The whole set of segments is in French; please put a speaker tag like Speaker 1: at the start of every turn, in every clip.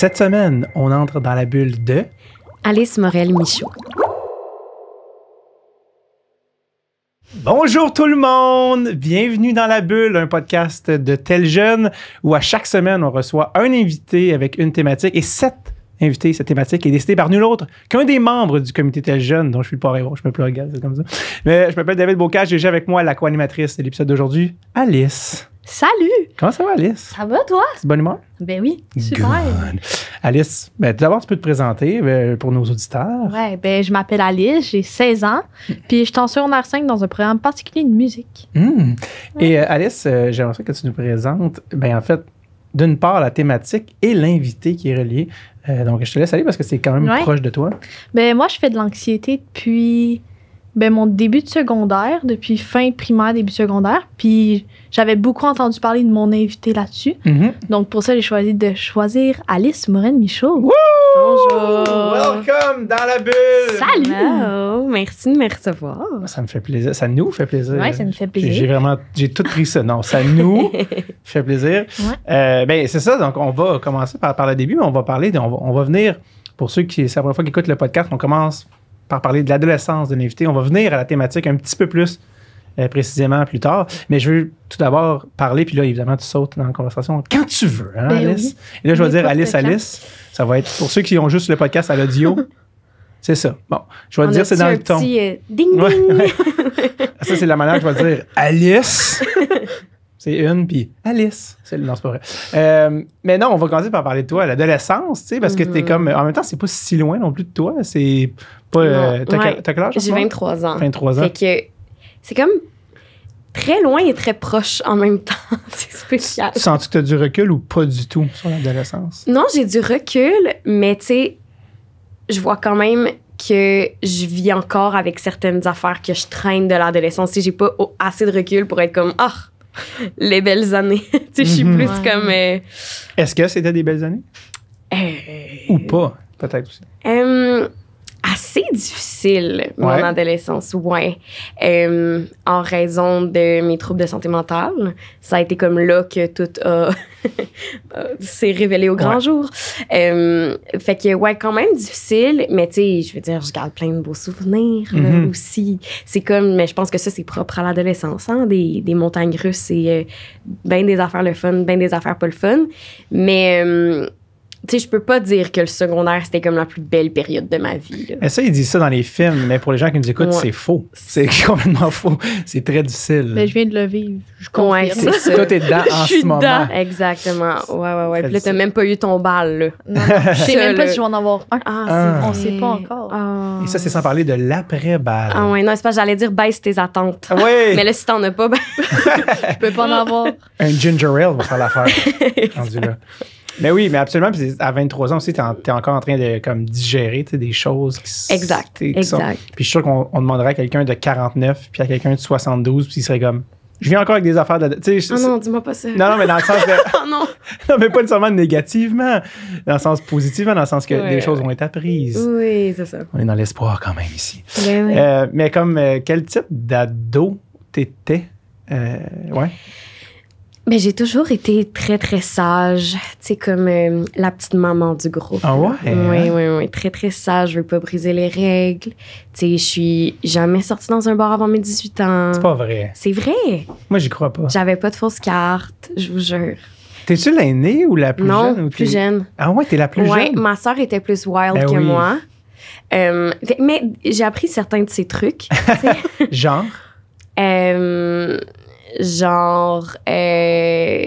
Speaker 1: Cette semaine, on entre dans la bulle de
Speaker 2: Alice Morel-Michaud.
Speaker 1: Bonjour tout le monde! Bienvenue dans La Bulle, un podcast de Tel Jeune où à chaque semaine on reçoit un invité avec une thématique et cette invité, cette thématique est décidée par nul autre qu'un des membres du comité Tel Jeune, dont je suis le parrain. Je me plug, c'est comme ça. Mais je m'appelle David Bocage, j'ai avec moi la co-animatrice de l'épisode d'aujourd'hui, Alice.
Speaker 2: Salut!
Speaker 1: Comment ça va, Alice?
Speaker 2: Ça va, toi?
Speaker 1: C'est bonne humeur?
Speaker 2: Ben oui, super.
Speaker 1: Good. Alice, ben, tout d'abord, tu peux te présenter euh, pour nos auditeurs.
Speaker 2: Ouais, ben je m'appelle Alice, j'ai 16 ans, puis je suis en secondaire 5 dans un programme particulier de musique.
Speaker 1: Hmm. Et euh, Alice, euh, j'aimerais ça que tu nous présentes, ben en fait, d'une part, la thématique et l'invité qui est relié. Euh, donc, je te laisse aller parce que c'est quand même
Speaker 2: Ouais.
Speaker 1: proche de toi.
Speaker 2: Ben moi, je fais de l'anxiété depuis ben, mon début de secondaire, depuis fin primaire, début secondaire, puis j'avais beaucoup entendu parler de mon invité là-dessus.
Speaker 1: Mhm.
Speaker 2: Donc pour ça, j'ai choisi de choisir Alice Morel-Michaud.
Speaker 1: Wouh!
Speaker 2: Bonjour!
Speaker 1: Welcome dans la bulle!
Speaker 2: Salut!
Speaker 3: Hello, merci de me recevoir.
Speaker 1: Ça me fait plaisir. Ça nous fait plaisir.
Speaker 2: Ouais, ça me fait plaisir.
Speaker 1: J'ai j'ai vraiment, j'ai tout pris ça. Non, ça nous fait plaisir.
Speaker 2: Ouais.
Speaker 1: Euh, ben, c'est ça. Donc, on va commencer par, par le début, mais on va parler, de- on va, on va venir, pour ceux qui, c'est la première fois qu'ils écoutent le podcast, on commence par parler de l'adolescence de l'invité. On va venir à la thématique un petit peu plus euh, précisément plus tard. Mais je veux tout d'abord parler, puis là, évidemment, tu sautes dans la conversation quand tu veux, hein,
Speaker 2: Ben
Speaker 1: Alice?
Speaker 2: oui.
Speaker 1: Et là, je vais dire Alice. Alice. Ça va être, pour ceux qui ont juste le podcast à l'audio, c'est ça. Bon, je vais te dire, c'est dans
Speaker 3: un
Speaker 1: le ton.
Speaker 3: petit euh, ding ding?
Speaker 1: Ouais, ouais. Ça, c'est la manière que je vais dire Alice. C'est une, puis Alice. C'est non, c'est pas vrai. Euh, mais non, on va commencer par parler de toi, l'adolescence, tu sais, parce que t'es
Speaker 3: Mhm.
Speaker 1: comme. En même temps, c'est pas si loin non plus de toi. C'est pas. euh, t'as,
Speaker 3: ouais.
Speaker 1: quel, âge?
Speaker 3: J'ai
Speaker 1: moment?
Speaker 3: 23 ans.
Speaker 1: 23 ans.
Speaker 3: Fait que c'est comme très loin et très proche en même temps. c'est spécial.
Speaker 1: Tu sens-tu que t'as du recul ou pas du tout sur l'adolescence?
Speaker 3: Non, j'ai du recul, mais tu sais, je vois quand même que je vis encore avec certaines affaires que je traîne de l'adolescence. Sais, j'ai pas assez de recul pour être comme ah les belles années. tu sais, je suis
Speaker 1: Mhm.
Speaker 3: plus
Speaker 2: Ouais.
Speaker 3: comme euh,
Speaker 1: Est-ce que c'était des belles années?
Speaker 3: euh,
Speaker 1: Ou pas? Peut-être aussi.
Speaker 3: Euh, assez difficile, mon
Speaker 1: Ouais.
Speaker 3: adolescence, ouais. Euh, en raison de mes troubles de santé mentale. Ça a été comme là que tout a euh, s'est révélé au grand
Speaker 1: Ouais.
Speaker 3: jour. Euh, fait que, ouais, quand même difficile, mais tu sais, je veux dire, je garde plein de beaux souvenirs là,
Speaker 1: Mhm.
Speaker 3: aussi. C'est comme, mais je pense que ça, c'est propre à l'adolescence, hein, des, des montagnes russes et euh, ben des affaires le fun, ben des affaires pas le fun. Mais, euh, tu sais, je peux pas dire que le secondaire, c'était comme la plus belle période de ma vie. là.
Speaker 1: Mais ça, ils disent ça dans les films, mais pour les gens qui nous écoutent,
Speaker 3: Ouais.
Speaker 1: c'est faux. C'est complètement faux. C'est très difficile.
Speaker 2: Ben, je viens de le vivre. Je
Speaker 3: Ouais,
Speaker 2: confirme.
Speaker 3: c'est ça.
Speaker 1: Toi, t'es dedans en
Speaker 3: Je suis
Speaker 1: ce moment.
Speaker 3: dedans. Exactement. Ouais, ouais, ouais. Puis là, t'as même pas eu ton bal, là.
Speaker 2: Non, non, je sais même pas si je vais en avoir un.
Speaker 3: Ah,
Speaker 1: Ah.
Speaker 2: On sait pas encore.
Speaker 3: Ah.
Speaker 1: Et ça, c'est sans parler de l'après-balle.
Speaker 3: Ah ouais, non, c'est pas, j'allais dire baisse tes attentes.
Speaker 1: Ah ouais!
Speaker 3: Mais là, si t'en as pas, ben.
Speaker 2: Je peux pas en avoir.
Speaker 1: Un ginger ale va faire l'affaire. rendu là. Mais oui, mais absolument. Puis à 23 ans aussi, t'es, en- t'es encore en train de comme digérer tu des choses qui,
Speaker 3: Exact,
Speaker 1: tu qui sont-
Speaker 3: exact.
Speaker 1: Puis je suis sûr qu'on on demanderait à quelqu'un de 49 puis à quelqu'un de 72 puis il serait comme je viens encore avec des affaires de tu sais
Speaker 3: Oh
Speaker 1: je-
Speaker 3: non, dis-moi pas ça.
Speaker 1: non non mais dans le sens de
Speaker 3: Oh non.
Speaker 1: non mais pas nécessairement négativement dans le sens positivement dans le sens que
Speaker 3: Ouais.
Speaker 1: des choses vont être apprises
Speaker 3: Oui, c'est ça.
Speaker 1: on est dans l'espoir quand même ici
Speaker 3: Ben oui.
Speaker 1: Euh, mais comme euh, quel type d'ado t'étais? Euh, ouais
Speaker 3: Ben, j'ai toujours été très, très sage. Tu sais, comme euh, la petite maman du groupe.
Speaker 1: Ah ouais,
Speaker 3: Oui,
Speaker 1: hein?
Speaker 3: oui, oui. Très, très sage. Je veux pas briser les règles. Tu sais, je suis jamais sortie dans un bar avant mes 18 ans.
Speaker 1: c'est pas vrai
Speaker 3: C'est vrai.
Speaker 1: moi j'y crois pas
Speaker 3: J'avais pas de fausse carte, je vous jure.
Speaker 1: t'es-tu l'aînée ou la plus
Speaker 3: non,
Speaker 1: jeune ou
Speaker 3: plus jeune.
Speaker 1: ah ouais t'es la plus
Speaker 3: ouais,
Speaker 1: jeune?
Speaker 3: ma soeur était plus wild
Speaker 1: Ben
Speaker 3: que
Speaker 1: oui.
Speaker 3: moi. Euh, mais j'ai appris certains de ses trucs.
Speaker 1: genre?
Speaker 3: Euh, genre, euh,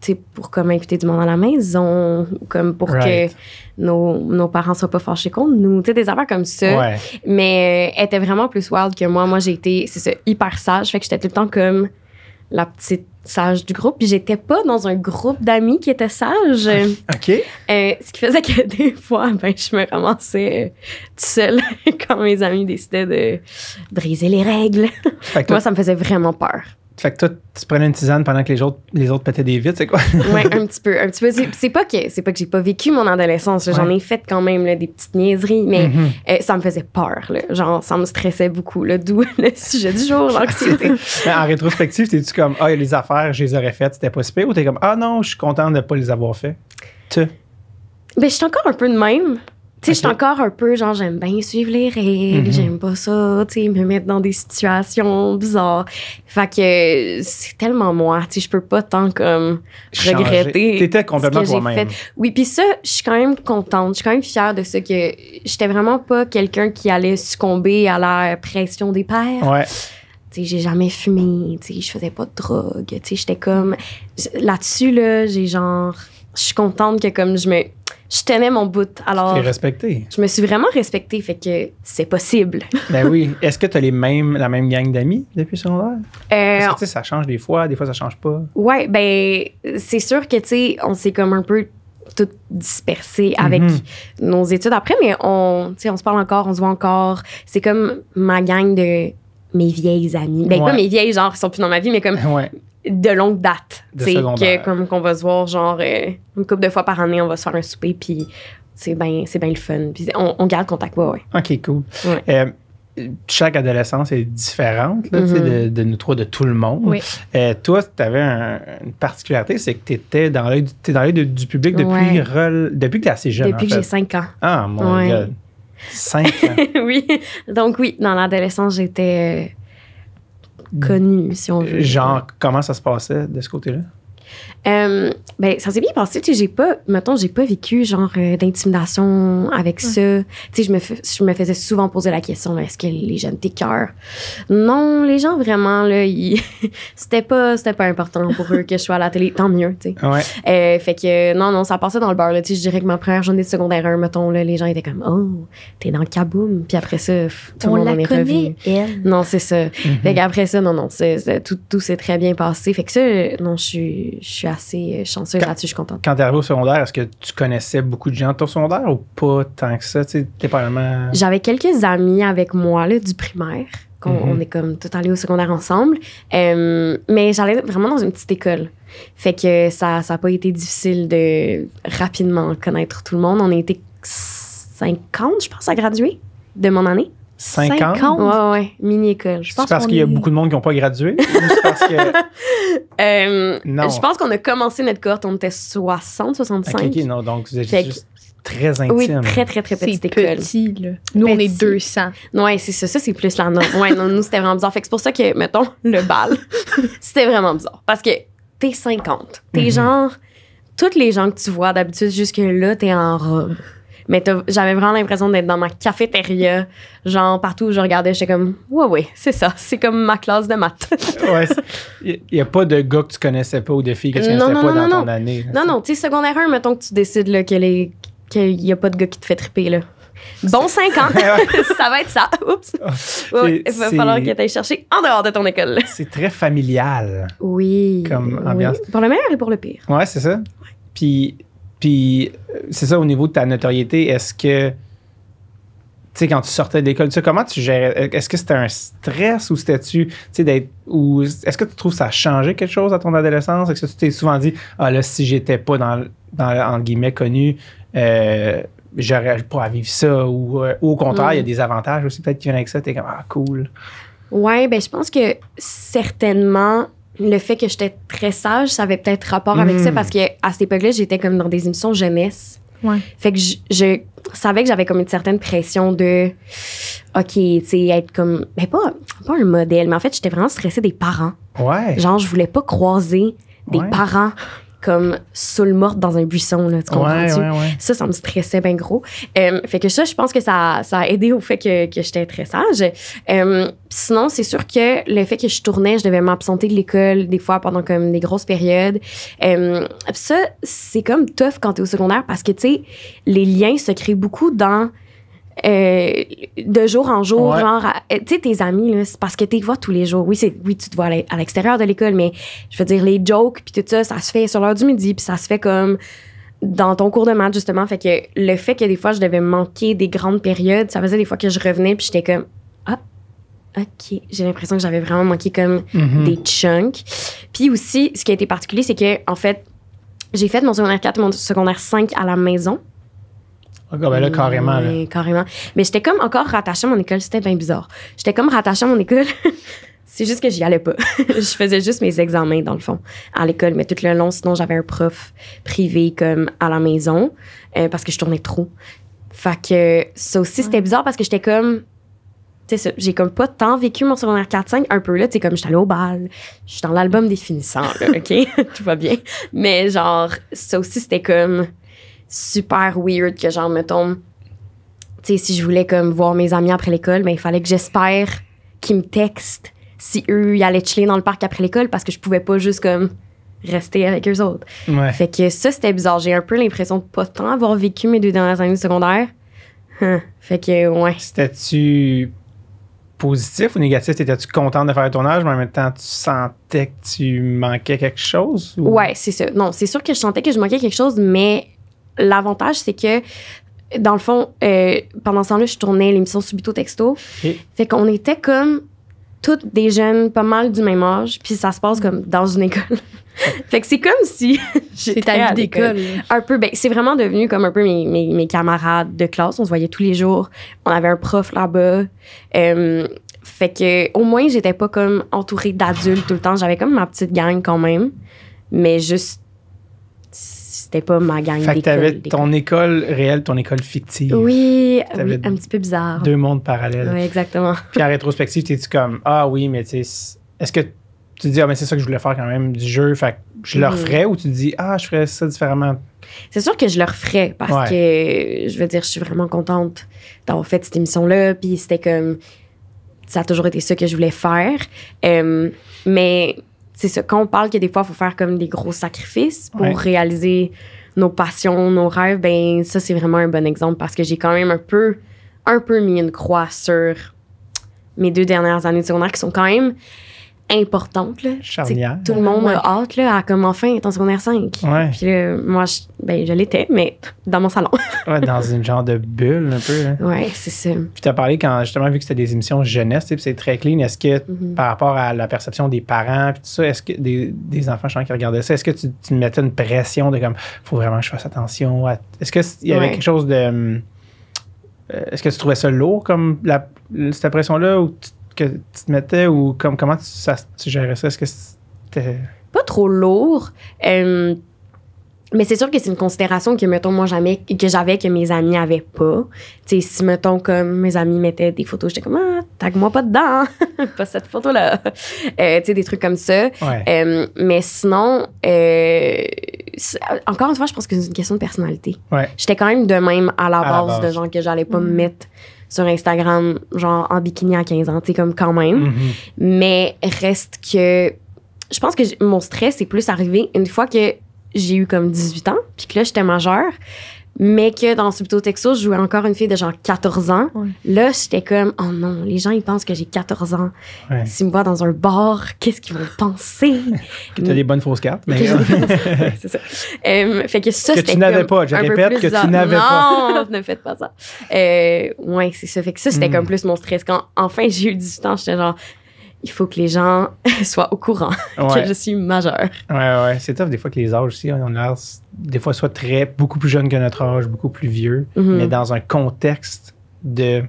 Speaker 3: tu sais, pour comme inviter du monde à la maison, ou comme pour
Speaker 1: Right.
Speaker 3: que nos, nos parents soient pas fâchés contre nous, tu sais, des affaires comme ça.
Speaker 1: ouais
Speaker 3: Mais euh, elle était vraiment plus wild que moi. Moi, j'ai été, c'est ça, hyper sage. Fait que j'étais tout le temps comme la petite sage du groupe. Puis j'étais pas dans un groupe d'amis qui étaient sages.
Speaker 1: ok
Speaker 3: Euh, ce qui faisait que des fois, ben, je me ramassais euh, toute seule quand mes amis décidaient de briser les règles.
Speaker 1: fait que toi,
Speaker 3: Moi, ça me faisait vraiment peur.
Speaker 1: Fait que toi, tu prenais une tisane pendant que les autres, les autres pétaient des vitres, c'est quoi?
Speaker 3: Ouais, un petit peu, un petit peu. C'est- pas que c'est pas que j'ai pas vécu mon adolescence. J'en ai fait quand même là, des petites niaiseries, mais
Speaker 1: Mhm.
Speaker 3: euh, ça me faisait peur. Là. Genre, ça me stressait beaucoup. D'où le sujet du jour, l'anxiété.
Speaker 1: En rétrospective, t'es-tu comme, ah, les affaires, je les aurais faites, c'était pas si pire, ou t'es comme, ah non, je suis content de pas les avoir fait? Tu?
Speaker 3: Ben, je suis encore un peu de même. Tu sais, je suis encore un peu, genre, j'aime bien suivre les règles,
Speaker 1: Mhm.
Speaker 3: j'aime pas ça, tu sais, me mettre dans des situations bizarres. Fait que c'est tellement moi, tu sais, je peux pas tant comme
Speaker 1: Changer.
Speaker 3: regretter.
Speaker 1: T'étais complètement toi-même.
Speaker 3: Oui, puis ça, je suis quand même contente, je suis quand même fière de ça, que j'étais vraiment pas quelqu'un qui allait succomber à la pression des pères.
Speaker 1: Ouais.
Speaker 3: J'ai jamais fumé, tu je faisais pas de drogue, tu j'étais comme là-dessus là, j'ai genre je suis contente que comme je me je tenais mon bout. Alors
Speaker 1: T'es respecté.
Speaker 3: je me suis vraiment respectée fait que c'est possible.
Speaker 1: Ben oui. Est-ce que tu as les mêmes, la même gang d'amis depuis le secondaire?
Speaker 3: Euh,
Speaker 1: Parce que, tu sais, ça change des fois, des fois, ça change pas.
Speaker 3: ouais, ben c'est sûr que tu sais, on s'est comme un peu tout dispersé avec
Speaker 1: Mhm.
Speaker 3: nos études après mais on tu on se parle encore, on se voit encore. C'est comme ma gang de mes vieilles amies. Ben
Speaker 1: Ouais.
Speaker 3: pas mes vieilles genre qui sont plus dans ma vie mais comme
Speaker 1: Ouais.
Speaker 3: De longue date.
Speaker 1: De
Speaker 3: que comme qu'on va se voir, genre, euh, une couple de fois par année, on va se faire un souper, puis c'est bien c'est bien le fun. Puis on, on garde contact, ouais, ouais.
Speaker 1: OK, cool.
Speaker 3: Ouais.
Speaker 1: Euh, chaque adolescence est différente là,
Speaker 3: Mhm.
Speaker 1: de, de nous trois, de tout le monde.
Speaker 2: Oui.
Speaker 1: Euh, toi, tu avais une particularité, c'est que tu étais dans l'œil du- t'es dans l'œil de- du public depuis,
Speaker 3: Ouais.
Speaker 1: depuis que tu es assez jeune.
Speaker 3: Depuis
Speaker 1: en
Speaker 3: que j'ai 5 ans.
Speaker 1: Ah, mon
Speaker 3: Ouais.
Speaker 1: Dieu. 5 ans.
Speaker 3: oui. Donc, oui, dans l'adolescence, j'étais euh, connue, si on veut.
Speaker 1: Genre, comment ça se passait de ce côté-là?
Speaker 3: Euh, ben, ça s'est bien passé. Tu sais, j'ai pas, mettons, j'ai pas vécu genre euh, d'intimidation avec ça. Tu sais, je me, je me faisais souvent poser la question, est-ce que les jeunes t'écœurent? Non, les gens vraiment, là, ils- c'était pas, c'était pas important pour eux que je sois à la télé. Tant mieux, tu sais.
Speaker 1: Ouais.
Speaker 3: Euh, fait que, non, non, ça passait dans le beurre. Tu sais, je dirais que ma première journée de secondaire 1, mettons, là, les gens étaient comme, oh, t'es dans le kaboom. Puis après ça, tout
Speaker 2: on
Speaker 3: le monde
Speaker 2: la
Speaker 3: en est
Speaker 2: connaît,
Speaker 3: revenu.
Speaker 2: elle.
Speaker 3: Non, c'est ça.
Speaker 1: Mhm.
Speaker 3: Fait qu'après ça, non, non, c'est- tout, tout s'est très bien passé. Fait que ça, non, je suis, je suis assez euh, chanceuse là-dessus, je suis contente.
Speaker 1: Quand tu arrivé au secondaire, est-ce que tu connaissais beaucoup de gens de ton secondaire ou pas tant que ça? Tu sais, t'es pas vraiment.
Speaker 3: J'avais quelques amis avec moi, là, du primaire. qu'on
Speaker 1: Mhm.
Speaker 3: On est comme tout allés au secondaire ensemble. Euh, mais j'allais vraiment dans une petite école. Fait que ça n'a pas été difficile de rapidement connaître tout le monde. On a été 50, je pense, à graduer de mon année.
Speaker 1: 50?
Speaker 2: 50?
Speaker 3: Ouais, ouais, mini-école.
Speaker 2: Je
Speaker 1: C'est
Speaker 2: pense
Speaker 1: parce qu'il y a
Speaker 2: est-
Speaker 1: beaucoup de monde qui n'ont pas gradué? ou c'est parce que.
Speaker 3: Euh,
Speaker 1: Non.
Speaker 3: Je pense qu'on a commencé notre cohorte, on était 60, 65.
Speaker 1: Ok, non, donc vous êtes
Speaker 3: Fait
Speaker 1: juste très intime.
Speaker 3: Oui, très, très, très petite école.
Speaker 2: petit, là. Nous, on est
Speaker 3: Petit.
Speaker 2: 200.
Speaker 3: Ouais, c'est ça. Ça, c'est plus la norme. Ouais, non, nous, c'était vraiment bizarre. Fait que c'est pour ça que, mettons, le bal, c'était vraiment bizarre. Parce que t'es 50. T'es
Speaker 1: Mhm.
Speaker 3: genre. Toutes les gens que tu vois d'habitude, jusque-là, t'es en robe. Mais j'avais vraiment l'impression d'être dans ma cafétéria. Genre, partout où je regardais, j'étais comme, ouais, ouais, c'est ça. C'est comme ma classe de maths.
Speaker 1: Ouais, il n'y a pas de gars que tu connaissais pas ou de filles que tu
Speaker 3: Non,
Speaker 1: connaissais
Speaker 3: non,
Speaker 1: pas
Speaker 3: non,
Speaker 1: dans
Speaker 3: non,
Speaker 1: ton année.
Speaker 3: non, non, tu sais, secondaire 1, mettons que tu décides là, que les- qu'il n'y a pas de gars qui te fait triper, là. Bon 5 ans, ça va être ça. Oups. Ouais, il va falloir que tu ailles chercher en dehors de ton école.
Speaker 1: C'est très familial.
Speaker 3: Oui.
Speaker 1: Comme
Speaker 3: oui.
Speaker 1: ambiance.
Speaker 3: Pour le meilleur et pour le pire.
Speaker 1: Ouais, c'est ça. Puis, puis euh, c'est ça au niveau de ta notoriété. Est-ce que, tu sais, quand tu sortais de l'école, tu sais, comment tu gérais Est-ce que c'était un stress ou c'était-tu, tu sais, d'être. Ou est-ce que tu trouves que ça a changé quelque chose à ton adolescence? Est-ce que tu t'es souvent dit, ah là, si j'étais pas dans, dans entre guillemets, connu, euh, j'aurais pas à vivre ça? Ou, euh, ou au contraire, il y a
Speaker 3: Mm.
Speaker 1: des avantages aussi peut-être qui viennent avec ça. T'es comme, ah, cool.
Speaker 3: Ouais, ben je pense que certainement le fait que j'étais très sage, ça avait peut-être rapport avec
Speaker 1: Mm.
Speaker 3: ça parce que à cette époque-là, j'étais comme dans des émissions jeunesse.
Speaker 2: Ouais.
Speaker 3: Fait que je, je savais que j'avais comme une certaine pression de OK, tu sais être comme ben pas pas un modèle, mais en fait, j'étais vraiment stressée des parents.
Speaker 1: Ouais.
Speaker 3: Genre je voulais pas croiser des
Speaker 1: Ouais.
Speaker 3: parents comme sous le mort dans un buisson là, tu comprends-tu?
Speaker 1: Ouais, ouais, ouais.
Speaker 3: Ça, ça me stressait bien gros. Euh, fait que ça, je pense que ça, ça a aidé au fait que, que j'étais très sage. Euh, sinon, c'est sûr que le fait que je tournais, je devais m'absenter de l'école des fois pendant comme des grosses périodes. Euh, ça, c'est comme tough quand t'es au secondaire parce que, tu sais, les liens se créent beaucoup dans... euh, de jour en jour,
Speaker 1: Ouais.
Speaker 3: genre, euh, tu sais, tes amis, là, c'est parce que tu les vois tous les jours. Oui, c'est, oui, tu te vois à l'e- à l'extérieur de l'école, mais je veux dire, les jokes, puis tout ça, ça se fait sur l'heure du midi, puis ça se fait comme dans ton cours de maths, justement. Fait que le fait que des fois, je devais manquer des grandes périodes, ça faisait des fois que je revenais, puis j'étais comme, ah, OK. J'ai l'impression que j'avais vraiment manqué comme
Speaker 1: Mhm.
Speaker 3: des chunks. Puis aussi, ce qui a été particulier, c'est que, en fait, j'ai fait mon secondaire 4 et mon secondaire 5 à la maison.
Speaker 1: Ah, ben là, carrément. là.
Speaker 3: Carrément. Mais j'étais comme encore rattachée à mon école. C'était bien bizarre. J'étais comme rattachée à mon école C'est juste que j'y allais pas. je faisais juste mes examens, dans le fond, à l'école. Mais tout le long, sinon, j'avais un prof privé comme à la maison euh, parce que je tournais trop. Fait que ça aussi, c'était bizarre parce que j'étais comme. Tu sais, ça, j'ai comme pas tant vécu mon secondaire 4-5, un peu là, tu sais, comme j'étais allée au bal, je suis dans l'album des finissants, là, OK? Tout va bien. Mais genre, ça aussi, c'était comme super weird que genre, mettons, tu sais, si je voulais comme voir mes amis après l'école, ben, il fallait que j'espère qu'ils me textent si eux, ils allaient chiller dans le parc après l'école parce que je pouvais pas juste comme rester avec eux autres.
Speaker 1: Ouais.
Speaker 3: Fait que ça, c'était bizarre. J'ai un peu l'impression de pas tant avoir vécu mes deux dernières années de secondaire. Hein. Fait que, ouais.
Speaker 1: C'était-tu positif ou négatif? Étais-tu contente de faire le tournage, mais en même temps, tu sentais que tu manquais quelque chose? ou-
Speaker 3: Ouais, c'est ça. Non, c'est sûr que je sentais que je manquais quelque chose, mais l'avantage, c'est que, dans le fond, euh, pendant ce temps-là, je tournais l'émission Subito Texto. Fait qu'on était comme toutes des jeunes, pas mal du même âge, puis ça se passe comme dans une école. fait que c'est comme si
Speaker 2: C'est
Speaker 3: j'étais
Speaker 2: ta
Speaker 3: à
Speaker 2: vie
Speaker 3: l'école.
Speaker 2: d'école.
Speaker 3: Un peu, ben, c'est vraiment devenu comme un peu mes, mes, mes camarades de classe. On se voyait tous les jours. On avait un prof là-bas. Euh, fait que, au moins, j'étais pas comme entourée d'adultes tout le temps. J'avais comme ma petite gang quand même. Mais juste, c'était pas ma gang
Speaker 1: Fait que t'avais ton école réelle, ton école fictive.
Speaker 3: Oui, oui, un petit peu bizarre.
Speaker 1: Deux mondes parallèles.
Speaker 3: Oui, exactement.
Speaker 1: Puis en rétrospective, t'es-tu comme Ah oui, mais tu sais, est-ce que tu te dis Ah, mais c'est ça que je voulais faire quand même du jeu, fait que je le
Speaker 3: Mhm.
Speaker 1: referais ou tu te dis Ah, je ferais ça différemment?
Speaker 3: C'est sûr que je le referais parce que, je veux dire, je suis vraiment contente d'avoir fait cette émission-là. Puis c'était comme. Ça a toujours été ça que je voulais faire. Euh, mais c'est ça. Quand on parle que des fois, il faut faire comme des gros sacrifices pour
Speaker 1: Ouais.
Speaker 3: réaliser nos passions, nos rêves, ben ça, c'est vraiment un bon exemple parce que j'ai quand même un peu, un peu mis une croix sur mes deux dernières années de secondaire qui sont quand même importantes. Là.
Speaker 1: Charnière.
Speaker 3: Tout le monde
Speaker 2: Ouais.
Speaker 3: a hâte là, à comme enfin être en secondaire 5.
Speaker 1: Ouais.
Speaker 3: Puis là, moi, je, ben, je l'étais, mais dans mon salon.
Speaker 1: Ouais, dans une genre de bulle un peu. hein.
Speaker 3: ouais, c'est ça.
Speaker 1: Puis tu as parlé quand justement, vu que c'était des émissions jeunesse, tu sais, puis c'est très clean, est-ce que
Speaker 3: Mhm.
Speaker 1: par rapport à la perception des parents, puis tout ça, est-ce que des, des enfants je sens, qui regardaient ça, est-ce que tu, tu mettais une pression de comme, faut vraiment que je fasse attention à. Est-ce qu'il y avait
Speaker 3: Ouais.
Speaker 1: quelque chose de. euh, est-ce que tu trouvais ça lourd comme la, cette pression-là ou tu- que tu te mettais ou comme comment tu, ça, tu gérais ça? Est-ce que c'était.
Speaker 3: Pas trop lourd. euh, mais c'est sûr que c'est une considération que, mettons, moi, jamais, que j'avais que mes amis avaient pas. Tu sais, si, mettons, comme mes amis mettaient des photos, j'étais comme, ah, tag-moi pas dedans, pas cette photo-là. Euh, tu sais, des trucs comme ça.
Speaker 1: Ouais.
Speaker 3: Euh, mais sinon, euh, encore une fois, je pense que c'est une question de personnalité.
Speaker 1: Ouais.
Speaker 3: J'étais quand même de même à la,
Speaker 1: À la
Speaker 3: base,
Speaker 1: base.
Speaker 3: de genre que j'allais pas me
Speaker 2: Mhm.
Speaker 3: mettre sur Instagram, genre en bikini à 15 ans, tu sais, comme quand même.
Speaker 1: Mhm.
Speaker 3: Mais reste que. Je pense que mon stress est plus arrivé une fois que j'ai eu comme 18 ans, puis que là, j'étais majeure. Mais que dans Subito Texas, je jouais encore une fille de genre 14 ans.
Speaker 2: Ouais.
Speaker 3: Là, j'étais comme, oh non, les gens, ils pensent que j'ai 14 ans.
Speaker 1: Ouais.
Speaker 3: S'ils me voient dans un bar, qu'est-ce qu'ils vont penser?
Speaker 1: Que tu as des bonnes fausses cartes. Mais,
Speaker 3: Ouais, c'est ça. Euh, fait que ça,
Speaker 1: Que
Speaker 3: c'était
Speaker 1: tu n'avais
Speaker 3: comme
Speaker 1: pas, je répète
Speaker 3: plus
Speaker 1: que tu n'avais pas.
Speaker 3: Non, ne faites pas ça. Euh, ouais, c'est ça. Fait que ça, c'était
Speaker 1: Mm.
Speaker 3: comme plus mon stress. Quand enfin j'ai eu 18 ans, j'étais genre, il faut que les gens soient au courant
Speaker 1: Ouais.
Speaker 3: que je suis majeure.
Speaker 1: Ouais, ouais. C'est tough des fois que les âges aussi, on a l'air des fois soit très, beaucoup plus jeune que notre âge, beaucoup plus vieux,
Speaker 3: Mhm.
Speaker 1: mais dans un contexte de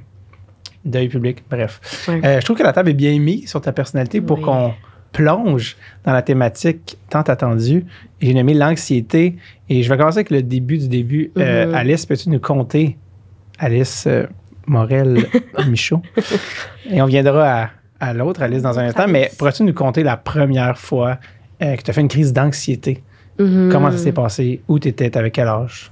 Speaker 1: d'œil public. Bref.
Speaker 3: Ouais.
Speaker 1: Euh, je trouve que la table est bien mise sur ta personnalité pour
Speaker 3: Oui.
Speaker 1: qu'on plonge dans la thématique tant attendue. J'ai nommé l'anxiété. Et je vais commencer avec le début du début. Euh,
Speaker 3: Mhm.
Speaker 1: Alice, peux-tu nous conter, Alice euh, Morel Michaud? Et on viendra à, à l'autre Alice dans un instant. Mais pourrais-tu nous conter la première fois euh, que tu as fait une crise d'anxiété?
Speaker 3: Mhm.
Speaker 1: Comment ça s'est passé? Où tu étais? Avec quel âge?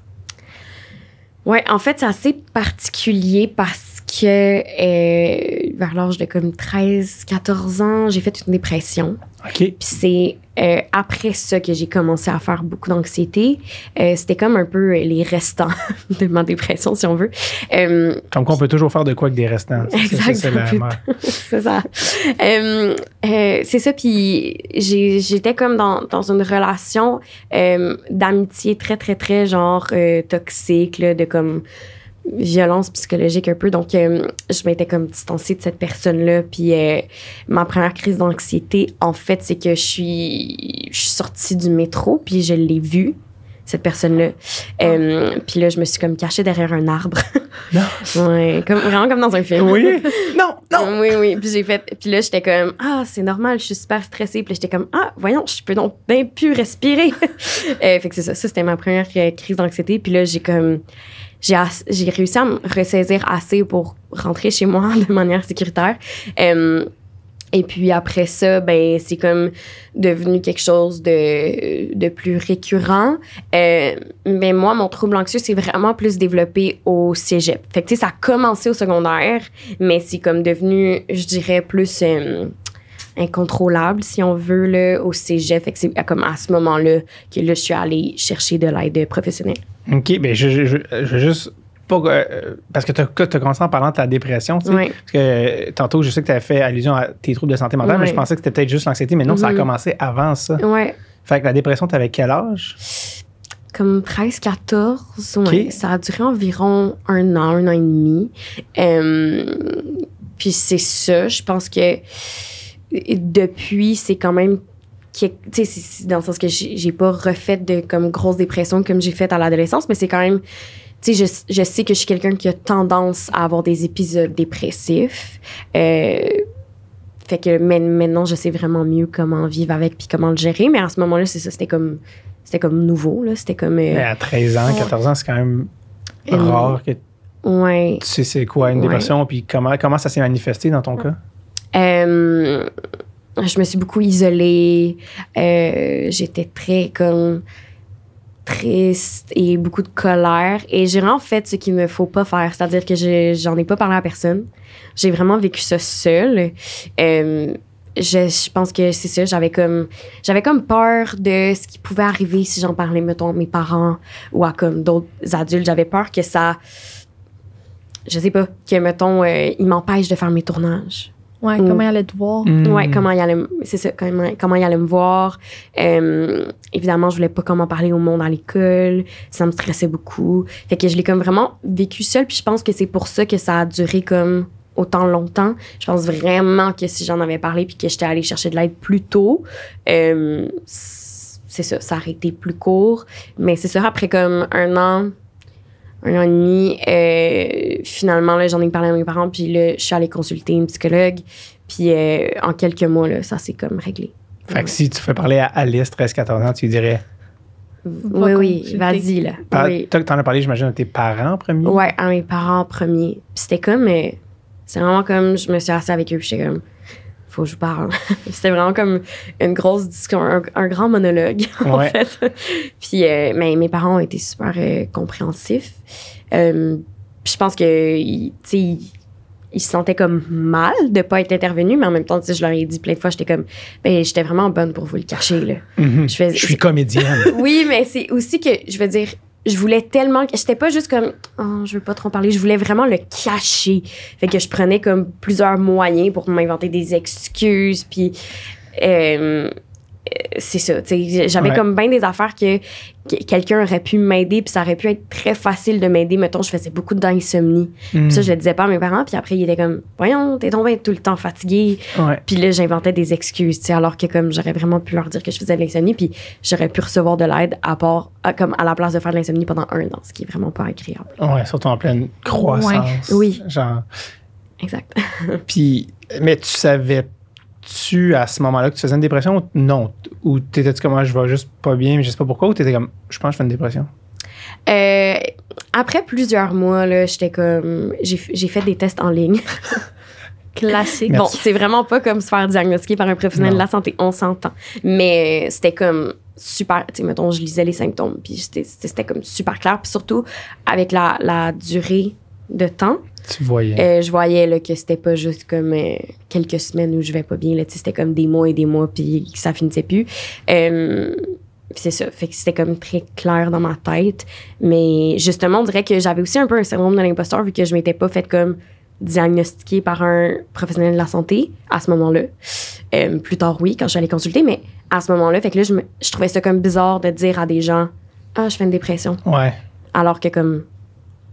Speaker 3: Ouais, en fait, c'est assez particulier parce que euh, vers l'âge de comme 13, 14 ans, j'ai fait une dépression.
Speaker 1: OK.
Speaker 3: Puis c'est euh, après ça que j'ai commencé à faire beaucoup d'anxiété. Euh, C'était comme un peu les restants de ma dépression, si on veut.
Speaker 1: Comme qu'on peut toujours faire de quoi avec des restants. C'est ça,
Speaker 3: Exact,
Speaker 1: c'est
Speaker 3: ça c'est ça. Puis j'étais comme dans, dans une relation d'amitié très, très, très genre toxique, là, de comme violence psychologique un peu. Donc, euh, je m'étais comme distancée de cette personne-là. Puis euh, ma première crise d'anxiété, en fait, c'est que je suis, je suis sortie du métro, puis je l'ai vue. cette personne-là. Euh, puis là, je me suis comme cachée derrière un arbre.
Speaker 1: Non.
Speaker 3: ouais, comme, vraiment comme dans un film.
Speaker 1: Oui. Non, non.
Speaker 3: Oui, oui. Puis j'ai fait. Puis là, j'étais comme, ah, c'est normal, je suis super stressée. Puis j'étais comme, ah, voyons, je peux donc bien plus respirer. Euh, fait que c'est ça. Ça, c'était ma première crise d'anxiété. Puis là, j'ai comme. J'ai, réussi à me ressaisir assez pour rentrer chez moi de manière sécuritaire. Et puis après ça, ben c'est comme devenu quelque chose de, de plus récurrent. Euh, mais moi, mon trouble anxieux, c'est vraiment plus développé au cégep. Fait que, ça a commencé au secondaire, mais c'est comme devenu, je dirais, plus incontrôlable, si on veut, là, au cégep. Fait que c'est comme à ce moment-là que là, je suis allée chercher de l'aide professionnelle.
Speaker 1: OK, ben je, je, je, juste pas. euh, parce que tu as, commencé en parlant de ta dépression, tu sais.
Speaker 3: Ouais.
Speaker 1: Parce que euh, tantôt, je sais que tu as fait allusion à tes troubles de santé mentale, mais je pensais que c'était peut-être juste l'anxiété, mais non, ça a
Speaker 3: Mhm.
Speaker 1: commencé avant ça.
Speaker 3: Ouais.
Speaker 1: Fait que la dépression, tu avais quel âge?
Speaker 3: comme 13, 14. Ouais.
Speaker 1: Ok.
Speaker 3: Ça a duré environ un an, un an et demi. Euh, puis c'est ça, je pense que depuis, c'est quand même. Qui- Tu dans le sens que j'ai pas refait de comme grosse dépression comme j'ai fait à l'adolescence, mais c'est quand même. Tu sais, je, je sais que je suis quelqu'un qui a tendance à avoir des épisodes dépressifs. Euh, fait que mais- maintenant, je sais vraiment mieux comment vivre avec puis comment le gérer. Mais à ce moment-là, c'est ça, c'était comme, c'était comme nouveau. Là. C'était comme. euh,
Speaker 1: Mais à 13 ans, 14 ans, c'est quand même
Speaker 3: Euh,
Speaker 1: rare que tu
Speaker 3: ouais.
Speaker 1: sais c'est quoi une
Speaker 3: Ouais.
Speaker 1: dépression, puis comment, comment ça s'est manifesté dans ton cas?
Speaker 3: Euh, je me suis beaucoup isolée. Euh, J'étais très comme triste et beaucoup de colère. Et j'ai vraiment fait ce qu'il ne faut pas faire. C'est-à-dire que j'en ai pas parlé à personne. J'ai vraiment vécu ça seule. Euh, je, je pense que c'est ça. J'avais comme, j'avais comme peur de ce qui pouvait arriver si j'en parlais, mettons, à mes parents ou à comme d'autres adultes. J'avais peur que ça. Je sais pas, que, mettons, euh, ils m'empêchent de faire mes tournages.
Speaker 2: Ouais,
Speaker 3: Mm.
Speaker 2: comment il allait te voir.
Speaker 1: Hmm.
Speaker 3: Ouais, comment il allait, c'est ça, comment, comment il allait me voir. Euh, évidemment, je voulais pas comment parler au monde à l'école. Ça me stressait beaucoup. Fait que je l'ai comme vraiment vécu seule. Puis je pense que c'est pour ça que ça a duré comme autant longtemps. Je pense vraiment que si j'en avais parlé puis que j'étais allée chercher de l'aide plus tôt, euh, c'est ça, ça aurait été plus court. Mais c'est ça, après comme un an, un an et demi, euh, finalement, là, j'en ai parlé à mes parents, puis là, je suis allée consulter une psychologue. Puis euh, en quelques mois, là, ça s'est comme réglé.
Speaker 1: Fait que si tu fais parler à Alice, 13-14 ans, tu lui dirais.
Speaker 3: Oui, oui, vas-y, là.
Speaker 1: Par-
Speaker 3: Oui.
Speaker 1: Toi, t'en as parlé, j'imagine, à tes parents en premier?
Speaker 3: Ouais, à mes parents en premier. Puis c'était comme. euh, c'est vraiment comme. Je me suis assise avec eux, puis j'étais comme. Faut que je vous parle. c'était vraiment comme une grosse discussion, un, un grand monologue, en
Speaker 1: Ouais.
Speaker 3: fait. puis euh, mais mes parents ont été super euh, compréhensifs. Euh, puis je pense que, tu sais, ils, se sentaient comme mal de pas être intervenus, mais en même temps, je leur ai dit plein de fois, j'étais comme. Ben, j'étais vraiment bonne pour vous le cacher, là.
Speaker 1: Mhm.
Speaker 3: Je fais-
Speaker 1: Je suis comédienne.
Speaker 3: Oui, mais c'est aussi que, je veux dire, je voulais tellement. J'étais pas juste comme, oh, je veux pas trop parler. Je voulais vraiment le cacher. Fait que je prenais comme plusieurs moyens pour m'inventer des excuses. Puis, euh, c'est ça. J'avais
Speaker 1: Ouais.
Speaker 3: comme bien des affaires que, que quelqu'un aurait pu m'aider. Puis ça aurait pu être très facile de m'aider. Mettons, je faisais beaucoup d'insomnie. Puis ça, je le disais pas à mes parents. Puis après, ils étaient comme, voyons, t'es tombé tout le temps fatigué.
Speaker 1: Ouais.
Speaker 3: Puis là, j'inventais des excuses, alors que comme j'aurais vraiment pu leur dire que je faisais de l'insomnie, puis j'aurais pu recevoir de l'aide à part, à- comme à la place de faire de l'insomnie pendant un an, ce qui est vraiment pas agréable.
Speaker 1: Ouais, surtout en pleine croissance.
Speaker 3: Ouais. Oui.
Speaker 1: Genre.
Speaker 3: Exact.
Speaker 1: Puis, mais tu savais-tu à ce moment-là que tu faisais une dépression? ou Non? Ou t'étais-tu comme, Ah, je vais juste pas bien, mais je sais pas pourquoi? Ou t'étais comme, je pense que je fais une dépression?
Speaker 3: Euh, après plusieurs mois, là, j'étais comme, j'ai fait des tests en ligne.
Speaker 2: Classique.
Speaker 1: Merci.
Speaker 3: Bon, c'est vraiment pas comme se faire diagnostiquer par un professionnel
Speaker 1: Non.
Speaker 3: de la santé, on s'entend. Mais euh, c'était comme super, tu sais, mettons, je lisais les symptômes, puis c'était comme super clair. Puis surtout, avec la, la durée de temps,
Speaker 1: Tu voyais.
Speaker 3: Euh, je voyais là, que c'était pas juste comme euh, quelques semaines où je vais pas bien. C'était comme des mois et des mois, puis que ça finissait plus. Euh, c'est ça. Fait que c'était comme très clair dans ma tête. Mais justement, on dirait que j'avais aussi un peu un syndrome de l'imposteur vu que je m'étais pas fait comme diagnostiquer par un professionnel de la santé à ce moment-là. Euh, plus tard, oui, quand je suis allée consulter, mais à ce moment-là, fait que là, je, me- je trouvais ça comme bizarre de dire à des gens Ah, je fais une dépression.
Speaker 1: Ouais.
Speaker 3: Alors que comme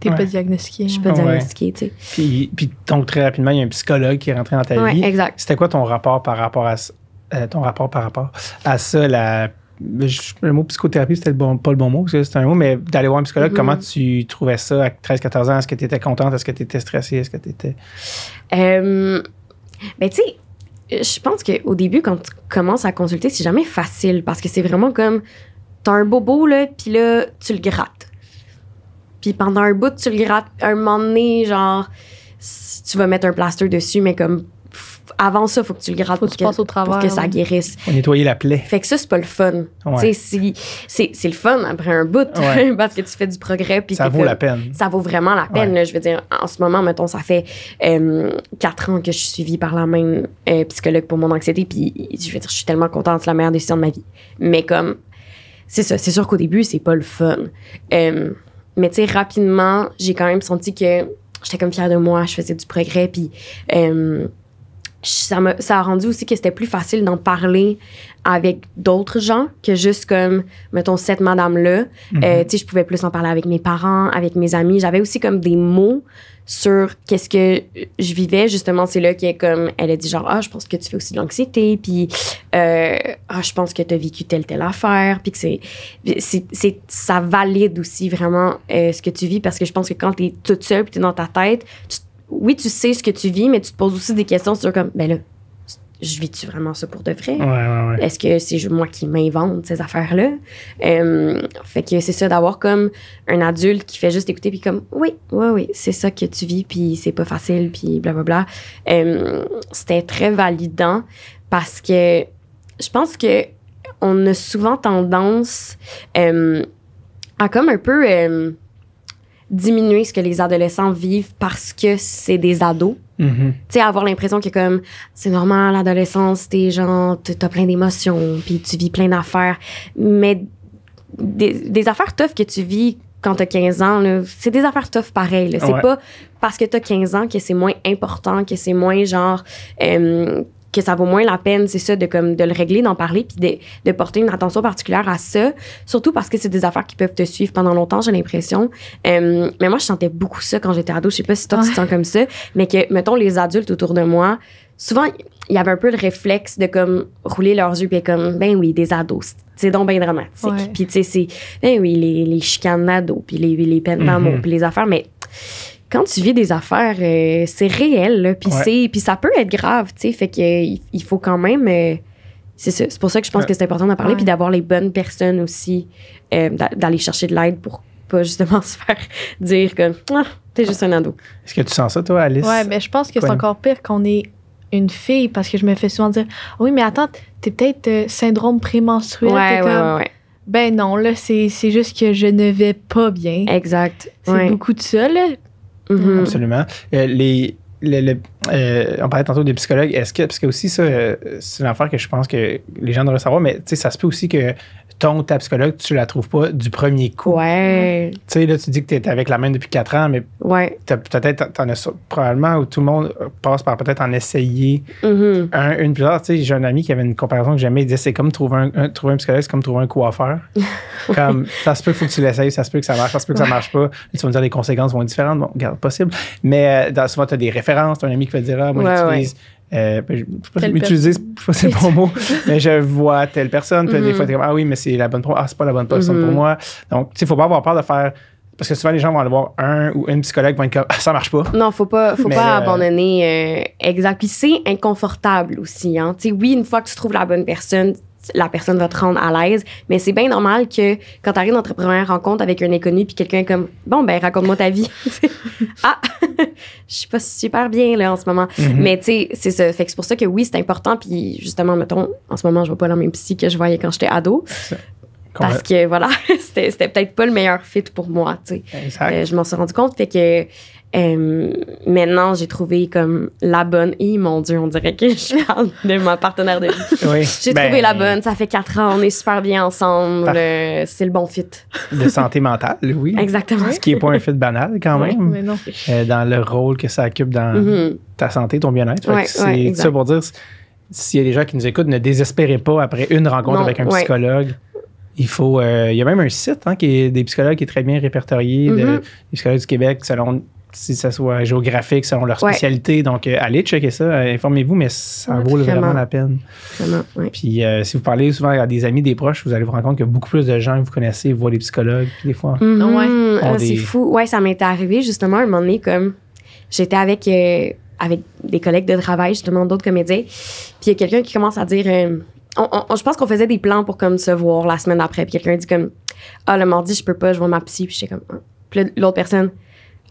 Speaker 2: T'es
Speaker 1: Ouais.
Speaker 2: pas diagnostiqué.
Speaker 3: je suis
Speaker 2: hein.
Speaker 3: pas
Speaker 1: Ouais.
Speaker 3: diagnostiquée, tu sais.
Speaker 1: Puis, puis donc, très rapidement, il y a un psychologue qui est rentré dans ta
Speaker 3: Ouais,
Speaker 1: vie.
Speaker 3: exact.
Speaker 1: C'était quoi ton rapport par rapport à ça- euh, ton rapport par rapport à ça, la, le mot psychothérapie, c'était le bon, pas le bon mot, parce que c'est un mot, mais d'aller voir un psychologue, comment tu trouvais ça à 13-14 ans? Est-ce que tu étais contente? Est-ce que tu étais stressée? Est-ce que tu étais.
Speaker 3: Euh, ben, tu sais, je pense qu'au début, quand tu commences à consulter, c'est jamais facile parce que c'est vraiment comme t'as un bobo, là, puis là, tu le grattes. Puis pendant un bout, tu le grattes. Un moment donné, genre, tu vas mettre un plaster dessus, mais comme avant ça, faut que tu le grattes
Speaker 2: Faut
Speaker 3: pour
Speaker 2: que tu
Speaker 3: que,
Speaker 2: passes au travers.
Speaker 3: pour que ça guérisse.
Speaker 1: Faut nettoyer la plaie.
Speaker 3: Fait que ça, c'est pas le fun.
Speaker 1: Ouais.
Speaker 3: C'est c'est le fun après un bout
Speaker 1: Ouais.
Speaker 3: parce que tu fais du progrès. puis
Speaker 1: Ça vaut
Speaker 3: comme-
Speaker 1: la peine.
Speaker 3: ça vaut vraiment la peine.
Speaker 1: Ouais.
Speaker 3: là. je veux dire, en ce moment, mettons, ça fait euh, quatre ans que je suis suivie par la même euh, psychologue pour mon anxiété. Puis, je veux dire, je suis tellement contente. C'est la meilleure décision de ma vie. Mais comme, c'est ça. C'est sûr qu'au début, c'est pas le fun. Euh, mais tu sais, rapidement, j'ai quand même senti que j'étais comme fière de moi. Je faisais du progrès. Puis, euh, ça, ça a rendu aussi que c'était plus facile d'en parler avec d'autres gens que juste comme, mettons, cette madame-là. Euh, tu sais, je pouvais plus en parler avec mes parents, avec mes amis. J'avais aussi comme des mots sur qu'est-ce que je vivais. Justement, c'est là qu'elle comme elle a dit genre ah je pense que tu fais aussi de l'anxiété, puis euh, ah je pense que tu as vécu telle telle affaire, puis que c'est ça valide aussi vraiment euh, ce que tu vis parce que je pense que quand tu es toute seule tu dans ta tête, oui tu sais ce que tu vis, mais tu te poses aussi des questions sur comme ben là je vis-tu vraiment ça pour de vrai?
Speaker 1: Ouais, ouais, ouais.
Speaker 3: Est-ce que c'est moi qui m'invente ces affaires-là? Euh, fait que c'est ça, d'avoir comme un adulte qui fait juste écouter, puis comme, oui, oui, oui, c'est ça que tu vis, puis c'est pas facile, puis blablabla. Euh, C'était très validant parce que je pense que on a souvent tendance euh, à comme un peu euh, diminuer ce que les adolescents vivent parce que c'est des ados
Speaker 1: Mhm.
Speaker 3: tu sais, avoir l'impression que comme c'est normal, l'adolescence, t'es genre, t'as plein d'émotions, puis tu vis plein d'affaires. Mais des, des affaires tough que tu vis quand t'as 15 ans, là, c'est des affaires tough pareil. C'est
Speaker 1: Ouais.
Speaker 3: pas parce que t'as 15 ans que c'est moins important, que c'est moins genre. euh, que ça vaut moins la peine, c'est ça, de, comme, de le régler, d'en parler, puis de, de porter une attention particulière à ça. Surtout parce que c'est des affaires qui peuvent te suivre pendant longtemps, j'ai l'impression. Euh, mais moi, je sentais beaucoup ça quand j'étais ado. Je sais pas si toi, tu
Speaker 2: Ouais.
Speaker 3: te sens comme ça, mais que, mettons, les adultes autour de moi, souvent, il y avait un peu le réflexe de comme rouler leurs yeux, puis être comme, ben oui, des ados. C'est donc bien dramatique.
Speaker 2: Ouais.
Speaker 3: Puis, tu sais, c'est, ben oui, les, les chicanes d'ados, puis les, les peines d'amour,
Speaker 1: Mhm.
Speaker 3: puis les affaires, mais quand tu vis des affaires, euh, c'est réel, là, puis
Speaker 1: Ouais.
Speaker 3: c'est, puis ça peut être grave, tu sais, fait que euh, il, faut quand même. euh, c'est ça. C'est pour ça que je pense
Speaker 1: Ouais.
Speaker 3: que c'est important d'en parler, puis d'avoir les bonnes personnes aussi, euh, d'a- d'aller chercher de l'aide pour pas justement se faire dire que ah, t'es juste un ado.
Speaker 1: Est-ce que tu sens ça, toi, Alice?
Speaker 2: Ouais, mais je pense que c'est encore pire qu'on est une fille parce que je me fais souvent dire oui mais attends t'es peut-être euh, syndrome prémenstruel
Speaker 3: Ouais,
Speaker 2: T'es
Speaker 3: ouais,
Speaker 2: comme,
Speaker 3: ouais, ouais.
Speaker 2: ben non là c'est c'est juste que je ne vais pas bien
Speaker 3: Exact.
Speaker 2: c'est
Speaker 3: Ouais.
Speaker 2: beaucoup de ça là
Speaker 3: Mhm.
Speaker 1: Absolument. Euh, les, le- le- euh, on parlait tantôt des psychologues. Est-ce que, parce que aussi, ça, euh, c'est une affaire que je pense que les gens devraient savoir, mais tu sais, ça se peut aussi que ton, ta psychologue, tu la trouves pas du premier coup.
Speaker 3: Ouais.
Speaker 1: Tu sais, là, tu dis que tu es avec la même depuis 4 ans, mais
Speaker 3: Ouais.
Speaker 1: peut-être, t'en as probablement, où tout le monde passe par peut-être en essayer
Speaker 3: Mhm.
Speaker 1: un, une plusieurs. Tu sais, j'ai un ami qui avait une comparaison que j'aimais. Il disait c'est comme trouver un, un- trouver un psychologue, c'est comme trouver un coiffeur. comme ça se peut faut que tu l'essayes, ça se peut que ça marche, ça se peut que ça marche pas. Tu vas me dire les conséquences vont être différentes. Bon, regarde, possible. Mais euh, dans, souvent, tu as des références. Tu as un ami qui va te dire ah, moi,
Speaker 3: Ouais,
Speaker 1: j'utilise. Euh, ben, je je sais pas utiliser, je sais pas si c'est le bon mot, mais je vois telle personne. Puis des fois, tu es comme, ah oui, mais c'est la bonne Ah, c'est pas la bonne personne pour moi. Donc, tu sais, faut pas avoir peur de faire. Parce que souvent, les gens vont aller voir un ou une psychologue vont être comme, ah, ça marche pas.
Speaker 3: Non, faut pas, faut
Speaker 1: Mais,
Speaker 3: pas
Speaker 1: euh,
Speaker 3: abandonner. euh, exact. Puis c'est inconfortable aussi. Hein. Tu sais, oui, une fois que tu trouves la bonne personne, la personne va te rendre à l'aise. Mais c'est bien normal que quand tu arrives dans ta première rencontre avec un inconnu, puis quelqu'un est comme, bon, ben, raconte-moi ta vie. ah, je suis pas super bien là en ce moment.
Speaker 1: Mhm.
Speaker 3: Mais tu sais, c'est ça. Fait que c'est pour ça que oui, c'est important. Puis justement, mettons, en ce moment, je vois pas la même psy que je voyais quand j'étais ado. Parce que voilà, c'était c'était peut-être pas le meilleur fit pour moi, tu sais.
Speaker 1: Exact.
Speaker 3: Euh, je m'en suis rendu compte. Fait que euh, maintenant, j'ai trouvé comme la bonne. Et mon Dieu, on dirait que je parle de ma partenaire de vie.
Speaker 1: oui.
Speaker 3: J'ai
Speaker 1: Ben,
Speaker 3: trouvé la bonne. Ça fait quatre ans. On est super bien ensemble. Euh, c'est le bon fit.
Speaker 1: De santé mentale, oui.
Speaker 3: Exactement.
Speaker 1: Ce qui n'est pas un fit banal quand même.
Speaker 2: mais non
Speaker 1: euh, dans le rôle que ça occupe dans
Speaker 3: Mhm.
Speaker 1: ta santé, ton bien-être. C'est ça pour dire, s'il y a des gens qui nous écoutent, ne désespérez pas après une rencontre
Speaker 3: Non,
Speaker 1: avec un psychologue. Il faut. euh, il y a même un site hein, qui est des psychologues qui est très bien répertorié, de-
Speaker 3: Mhm.
Speaker 1: des psychologues du Québec, selon si ça soit géographique, selon leur
Speaker 3: Ouais.
Speaker 1: spécialité. Donc, euh, allez checker ça, euh, informez-vous, mais ça
Speaker 3: Ouais,
Speaker 1: vaut vraiment
Speaker 3: vraiment.
Speaker 1: la peine.
Speaker 3: Vraiment, ouais.
Speaker 1: Puis, euh, si vous parlez souvent à des amis, des proches, vous allez vous rendre compte que beaucoup plus de gens que vous connaissez voient des psychologues, puis des fois.
Speaker 3: Mhm.
Speaker 2: Ouais.
Speaker 3: Ah, c'est fou. Ouais, ça m'était arrivé justement un moment donné, comme j'étais avec, euh, avec des collègues de travail, justement, d'autres comédiens. Puis il y a quelqu'un qui commence à dire. euh, on- on- je pense qu'on faisait des plans pour comme se voir la semaine d'après. Puis quelqu'un dit comme Ah, le mardi, je peux pas, je vois ma psy. Puis j'étais comme Ah. Puis là, l'autre personne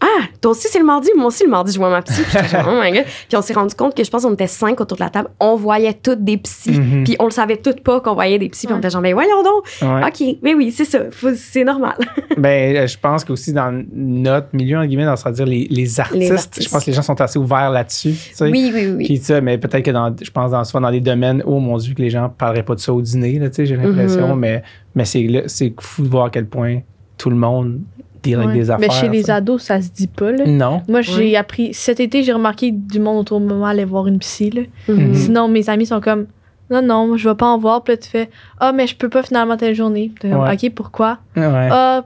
Speaker 3: Ah, toi aussi, c'est le mardi? Moi aussi, le mardi, je vois ma psy. Puis genre, oh my God. Puis on s'est rendu compte que je pense qu'on était cinq autour de la table. On voyait toutes des psys.
Speaker 1: Mhm.
Speaker 3: Puis on le savait toutes pas qu'on voyait des psys. Puis on était genre, ben voyons donc.
Speaker 1: Ouais.
Speaker 3: OK, mais oui, c'est ça. Faut- C'est normal.
Speaker 1: Ben, euh, je pense qu'aussi dans notre milieu, en guillemets, on va dire les, les artistes,
Speaker 3: artistes.
Speaker 1: je pense que les gens sont assez ouverts là-dessus. tu sais.
Speaker 3: Oui, oui, oui.
Speaker 1: Puis ça, mais peut-être que dans, je pense dans, soit dans des domaines, oh mon Dieu, que les gens parleraient pas de ça au dîner, là, tu sais, j'ai l'impression,
Speaker 3: Mhm.
Speaker 1: mais, mais c'est, là- c'est fou de voir à quel point tout le monde deal avec
Speaker 2: Ouais.
Speaker 1: des affaires.
Speaker 2: Mais chez les ados, ça se dit pas, là.
Speaker 1: Non.
Speaker 2: Moi, j'ai
Speaker 3: Ouais.
Speaker 2: appris. Cet été, j'ai remarqué du monde autour de moi aller voir une psy, là.
Speaker 3: Mhm.
Speaker 2: Sinon, mes amis sont comme. Non, non, je vais pas en voir. Puis là, tu fais. Ah, mais je peux pas finalement telle journée. Puis
Speaker 1: Ouais.
Speaker 2: Ok, pourquoi? Ah,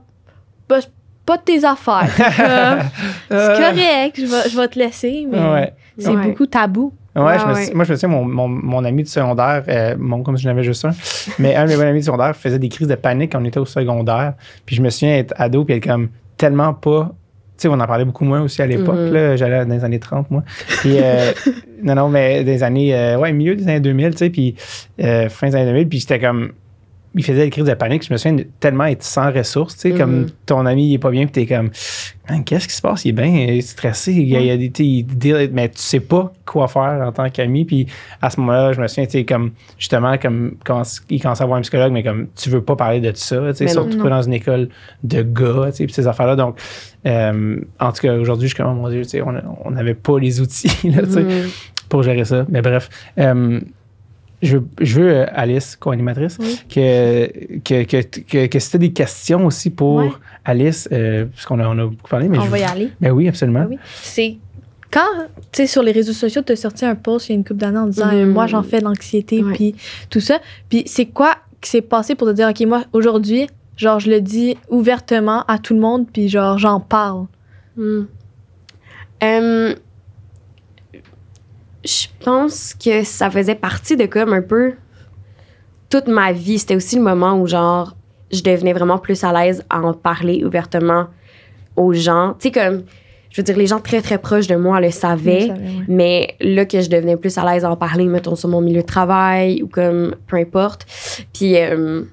Speaker 2: bah, pas de tes affaires. C'est correct, je vais, je vais te laisser, mais
Speaker 1: Ouais.
Speaker 2: c'est
Speaker 3: Ouais.
Speaker 2: beaucoup tabou.
Speaker 1: Ouais, je me
Speaker 3: ouais.
Speaker 1: suis- moi, je me souviens, mon, mon, mon ami du secondaire, euh, mon, comme si j'en avais juste un, mais un de mes bons amis du secondaire faisait des crises de panique quand on était au secondaire. Puis je me souviens être ado, puis être comme tellement pas. Tu sais, on en parlait beaucoup moins aussi à l'époque.
Speaker 3: Mhm.
Speaker 1: là. J'allais dans les années 30, moi. Puis, euh, non, non, mais des années. euh, ouais, milieu des années 2000, tu sais, puis euh, fin des années 2000. Puis c'était comme. Il faisait des crises de panique. Je me souviens de tellement être sans ressources, tu sais, comme
Speaker 3: Mhm.
Speaker 1: ton ami, il est pas bien, puis t'es comme. Qu'est-ce qui se passe? Il est bien il est stressé. Il y a, il il deal- mais tu sais pas quoi faire en tant qu'ami. Puis à ce moment-là, je me souviens, tu sais, comme, justement, comme, quand il commence à voir un psychologue, mais comme, tu veux pas parler de ça, tu sais, surtout pas dans une école de gars, tu sais, puis ces affaires-là. Donc, euh, en tout cas, aujourd'hui, je suis comme, oh mon Dieu, tu sais, on n'avait pas les outils, là, tu sais,
Speaker 3: Mhm.
Speaker 1: pour gérer ça. Mais bref. euh, je, veux- je veux, euh, Alice, co-animatrice,
Speaker 2: Oui.
Speaker 1: que, que, que, que, as des questions aussi pour
Speaker 2: Ouais.
Speaker 1: Alice, euh, puisqu'on a, on a beaucoup parlé, mais
Speaker 2: On
Speaker 1: je
Speaker 2: va y aller.
Speaker 1: ben oui, absolument.
Speaker 2: Oui. C'est quand, tu sais, sur les réseaux sociaux, tu as sorti un post il y a une couple d'années en disant euh, Moi, j'en fais de l'anxiété, puis tout ça. Puis c'est quoi qui s'est passé pour te dire Ok, moi, aujourd'hui, genre, je le dis ouvertement à tout le monde, puis genre, j'en parle?
Speaker 3: Euh, je pense que ça faisait partie de comme un peu toute ma vie. C'était aussi le moment où genre je devenais vraiment plus à l'aise à en parler ouvertement aux gens. Tu sais comme je veux dire les gens très très proches de moi le savaient.
Speaker 2: Je savais, ouais.
Speaker 3: Mais là que je devenais plus à l'aise à en parler, mettons, sur mon milieu de travail ou comme peu importe. Puis, euh,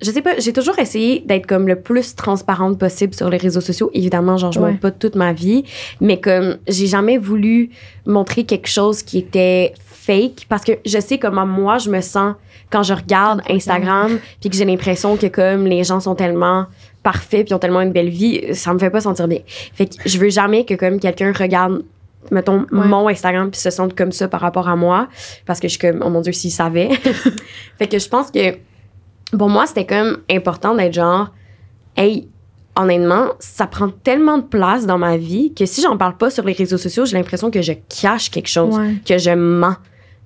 Speaker 3: je sais pas, j'ai toujours essayé d'être comme le plus transparente possible sur les réseaux sociaux. Évidemment, genre, je
Speaker 2: Ouais.
Speaker 3: montre pas toute ma vie, mais comme j'ai jamais voulu montrer quelque chose qui était fake parce que je sais comment moi je me sens quand je regarde Instagram puis que j'ai l'impression que comme les gens sont tellement parfaits puis ont tellement une belle vie, ça me fait pas sentir bien. Fait que je veux jamais que comme quelqu'un regarde mettons
Speaker 2: Ouais.
Speaker 3: mon Instagram puis se sente comme ça par rapport à moi parce que je suis comme oh mon dieu s'il savait. fait que je pense que pour moi c'était comme important d'être genre hey honnêtement, ça prend tellement de place dans ma vie que si j'en parle pas sur les réseaux sociaux, j'ai l'impression que je cache quelque chose,
Speaker 2: Ouais.
Speaker 3: que je mens,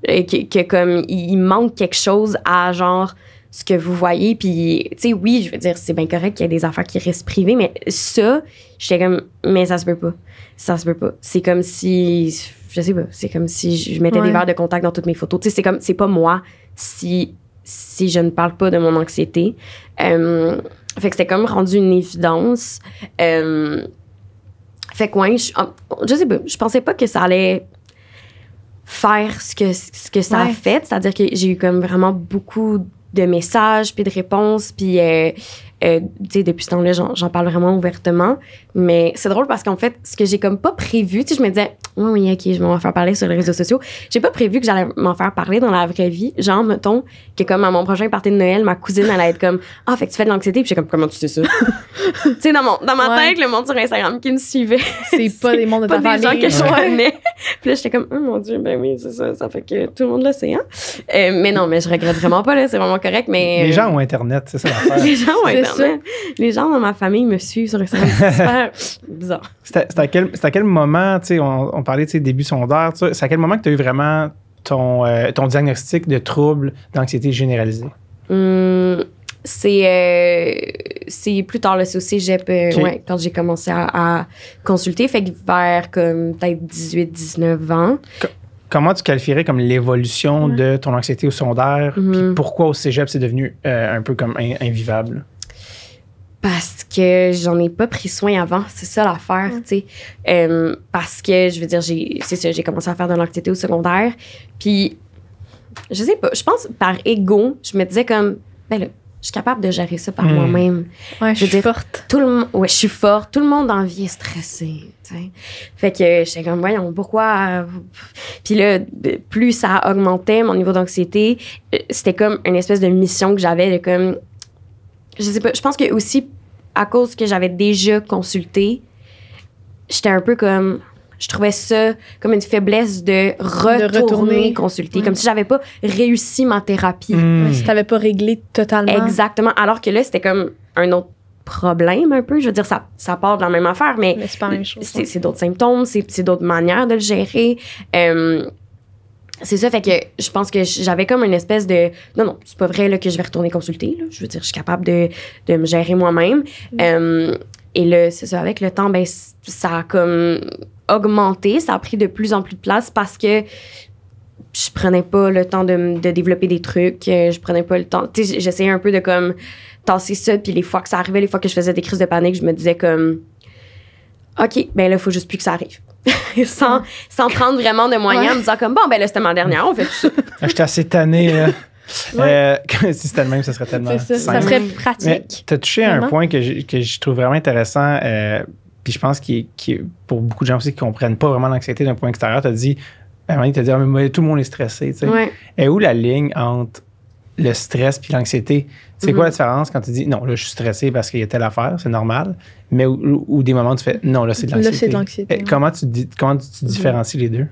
Speaker 3: et que, que comme il manque quelque chose à genre ce que vous voyez. Puis, tu sais, oui, je veux dire, c'est bien correct qu'il y ait des affaires qui restent privées, mais ça, j'étais comme, mais ça se peut pas. Ça se peut pas. C'est comme si, je sais pas, c'est comme si je mettais
Speaker 2: Ouais.
Speaker 3: des verres de contact dans toutes mes photos. Tu sais, c'est comme, c'est pas moi si, si je ne parle pas de mon anxiété. Euh, fait que c'était comme rendu une évidence. Euh, fait que, ouais, je, je sais pas, je pensais pas que ça allait faire ce que, ce que ça a fait. C'est-à-dire que j'ai eu comme vraiment beaucoup de messages, puis de réponses, puis euh, euh, tu sais, depuis ce temps-là, j'en, j'en parle vraiment ouvertement. Mais c'est drôle parce qu'en fait, ce que j'ai comme pas prévu, tu sais, je me disais, oui, oui, ok, je vais m'en faire parler sur les réseaux sociaux. J'ai pas prévu que j'allais m'en faire parler dans la vraie vie. Genre, mettons, que comme à mon prochain party de Noël, ma cousine allait être comme, ah, fait que tu fais de l'anxiété, puis j'étais comme, comment tu sais ça? tu sais, dans, mon, dans ma
Speaker 2: Ouais.
Speaker 3: tête, le monde sur Instagram qui me suivait,
Speaker 2: C'est pas des mondes de
Speaker 3: pas
Speaker 2: ta
Speaker 3: des gens
Speaker 2: famille.
Speaker 3: que je connais. Puis là, j'étais comme, oh mon Dieu, ben oui, c'est ça, ça fait que tout le monde le sait, hein? Euh, mais non, mais je regrette vraiment pas, là, c'est vraiment correct, mais.
Speaker 1: Les gens ont Internet, c'est ça l'affaire.
Speaker 3: les gens ont
Speaker 2: C'est
Speaker 3: Les gens dans ma famille me suivent sur Instagram. C'est super bizarre.
Speaker 1: C'était à, quel- c'était à quel moment, tu sais, on, on parlait, tu sais, début secondaire, c'est à quel moment que tu as eu vraiment ton, euh, ton diagnostic de trouble d'anxiété généralisée?
Speaker 3: Hum, C'est euh, c'est plus tard, c'est au cégep, euh, ouais, quand j'ai commencé à, à consulter. Fait que vers comme peut-être 18-19 ans.
Speaker 1: Comment tu qualifierais comme l'évolution
Speaker 2: Ouais.
Speaker 1: de ton anxiété au secondaire? Puis pourquoi au cégep, c'est devenu euh, un peu comme in- invivable?
Speaker 3: Parce que j'en ai pas pris soin avant, c'est ça l'affaire, tu sais. Euh, parce que, je veux dire, j'ai, c'est ça, j'ai commencé à faire de l'anxiété au secondaire. Puis, je sais pas, je pense par ego, je me disais comme, ben là, je suis capable de gérer ça par
Speaker 1: Hmm.
Speaker 3: moi-même.
Speaker 2: Ouais,
Speaker 3: Je
Speaker 2: je suis
Speaker 3: dire-
Speaker 2: forte.
Speaker 3: Tout le monde, ouais, je suis forte, tout le monde en vie est stressé, tu sais. Fait que j'étais comme, voyons, pourquoi. euh, Puis là, plus ça augmentait mon niveau d'anxiété, euh, c'était comme une espèce de mission que j'avais de comme. Je sais pas, je pense que aussi, à cause que j'avais déjà consulté, j'étais un peu comme. Je trouvais ça comme une faiblesse de retourner,
Speaker 2: retourner.
Speaker 3: consulter. Comme si j'avais pas réussi ma thérapie.
Speaker 2: Ouais, si t'avais pas réglé totalement.
Speaker 3: Exactement. Alors que là, c'était comme un autre problème un peu. Je veux dire, ça, ça part de la même affaire, mais
Speaker 2: Mais c'est pas la même chose.
Speaker 3: c'est c'est d'autres symptômes, c'est c'est d'autres manières de le gérer. Euh, c'est ça, fait que je pense que j'avais comme une espèce de. Non, non, c'est pas vrai là, que je vais retourner consulter. là. Je veux dire, je suis capable de, de me gérer moi-même. Euh, et là, c'est ça, avec le temps, ben, ça a comme augmenté, ça a pris de plus en plus de place parce que je prenais pas le temps de, de développer des trucs, euh, je prenais pas le temps. Tu sais, j'essayais un peu de comme tasser ça, puis les fois que ça arrivait, les fois que je faisais des crises de panique, je me disais comme OK, ben là, il faut juste plus que ça arrive. sans, sans prendre vraiment de moyens,
Speaker 2: Ouais.
Speaker 3: en me disant comme bon, ben là, c'était ma dernière, on fait tout ça.
Speaker 1: Ah, J'étais assez tanné. Euh, si c'était le même, ça serait tellement
Speaker 2: C'est ça. Ça serait pratique.
Speaker 1: tu as touché à un point que je, que je trouve vraiment intéressant, euh, puis je pense qu'il qui pour beaucoup de gens aussi qui ne comprennent pas vraiment l'anxiété d'un point extérieur, tu as dit, à un moment donné, t'as dit, Ah, mais moi, tout le monde est stressé. tu sais.
Speaker 3: Ouais.
Speaker 1: Et où la ligne entre le stress puis l'anxiété? C'est
Speaker 3: Mhm.
Speaker 1: quoi la différence quand tu dis, non, là, je suis stressé parce qu'il y a telle affaire, c'est normal, mais ou, des moments où tu fais, non, là, c'est de
Speaker 2: Là,
Speaker 1: l'anxiété.
Speaker 2: c'est de l'anxiété,
Speaker 1: Eh,
Speaker 2: ouais.
Speaker 1: Comment tu, comment tu différencies les deux?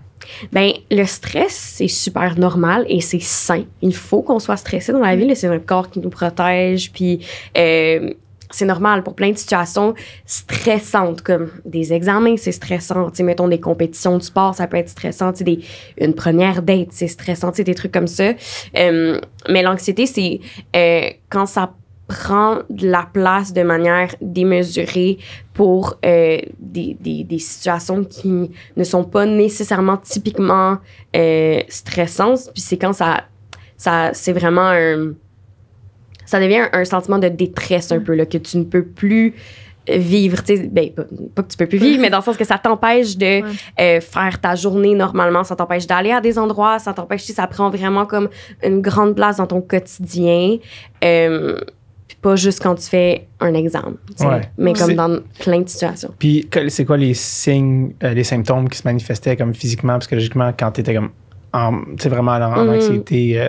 Speaker 3: Ben, le stress, c'est super normal et c'est sain. Il faut qu'on soit stressé dans la vie. là. C'est notre corps qui nous protège. Puis, euh, c'est normal pour plein de situations stressantes, comme des examens, c'est stressant. Sais, mettons des compétitions de sport, ça peut être stressant. Des, une première date, c'est stressant. Des trucs comme ça. Euh, mais l'anxiété, c'est euh, quand ça prend de la place de manière démesurée pour euh, des, des, des situations qui ne sont pas nécessairement typiquement stressantes. Puis c'est quand ça, ça c'est vraiment un... Ça devient un, un sentiment de détresse un peu, là, que tu ne peux plus vivre. tu sais, Ben, pas, pas que tu peux plus vivre, mais dans le sens que ça t'empêche de
Speaker 2: Ouais.
Speaker 3: euh, faire ta journée normalement, ça t'empêche d'aller à des endroits, ça t'empêche, tu sais, ça prend vraiment comme une grande place dans ton quotidien. Euh, puis pas juste quand tu fais un examen, tu sais,
Speaker 1: Ouais.
Speaker 3: mais comme dans plein de situations.
Speaker 1: Puis, c'est quoi les signes, euh, les symptômes qui se manifestaient comme physiquement, psychologiquement, quand tu étais comme, en, tu sais, vraiment en, en
Speaker 3: Mhm.
Speaker 1: anxiété euh,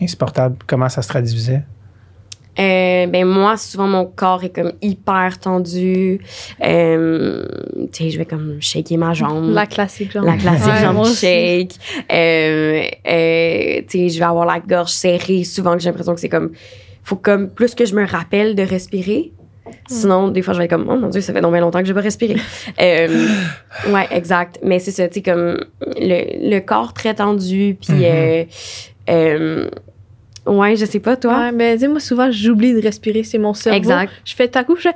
Speaker 1: insupportable? Comment ça se traduisait?
Speaker 3: Euh, ben moi, souvent, mon corps est comme hyper tendu. Euh, tu sais, je vais comme shaker ma jambe.
Speaker 2: La classique, genre.
Speaker 3: La classique
Speaker 2: Ouais,
Speaker 3: jambe shake. Euh, tu sais, je vais avoir la gorge serrée. Souvent, que j'ai l'impression que c'est comme... faut comme plus que je me rappelle de respirer. Sinon, des fois, je vais être comme, oh mon Dieu, ça fait donc bien longtemps que je n'ai pas respiré. euh, ouais, exact. Mais c'est ça, tu sais, comme le, le corps très tendu. Puis, euh, euh, ouais, je sais pas, toi.
Speaker 2: Ouais, mais dis moi souvent j'oublie de respirer, c'est mon cerveau.
Speaker 3: Exact.
Speaker 2: Je fais ta coup, je fais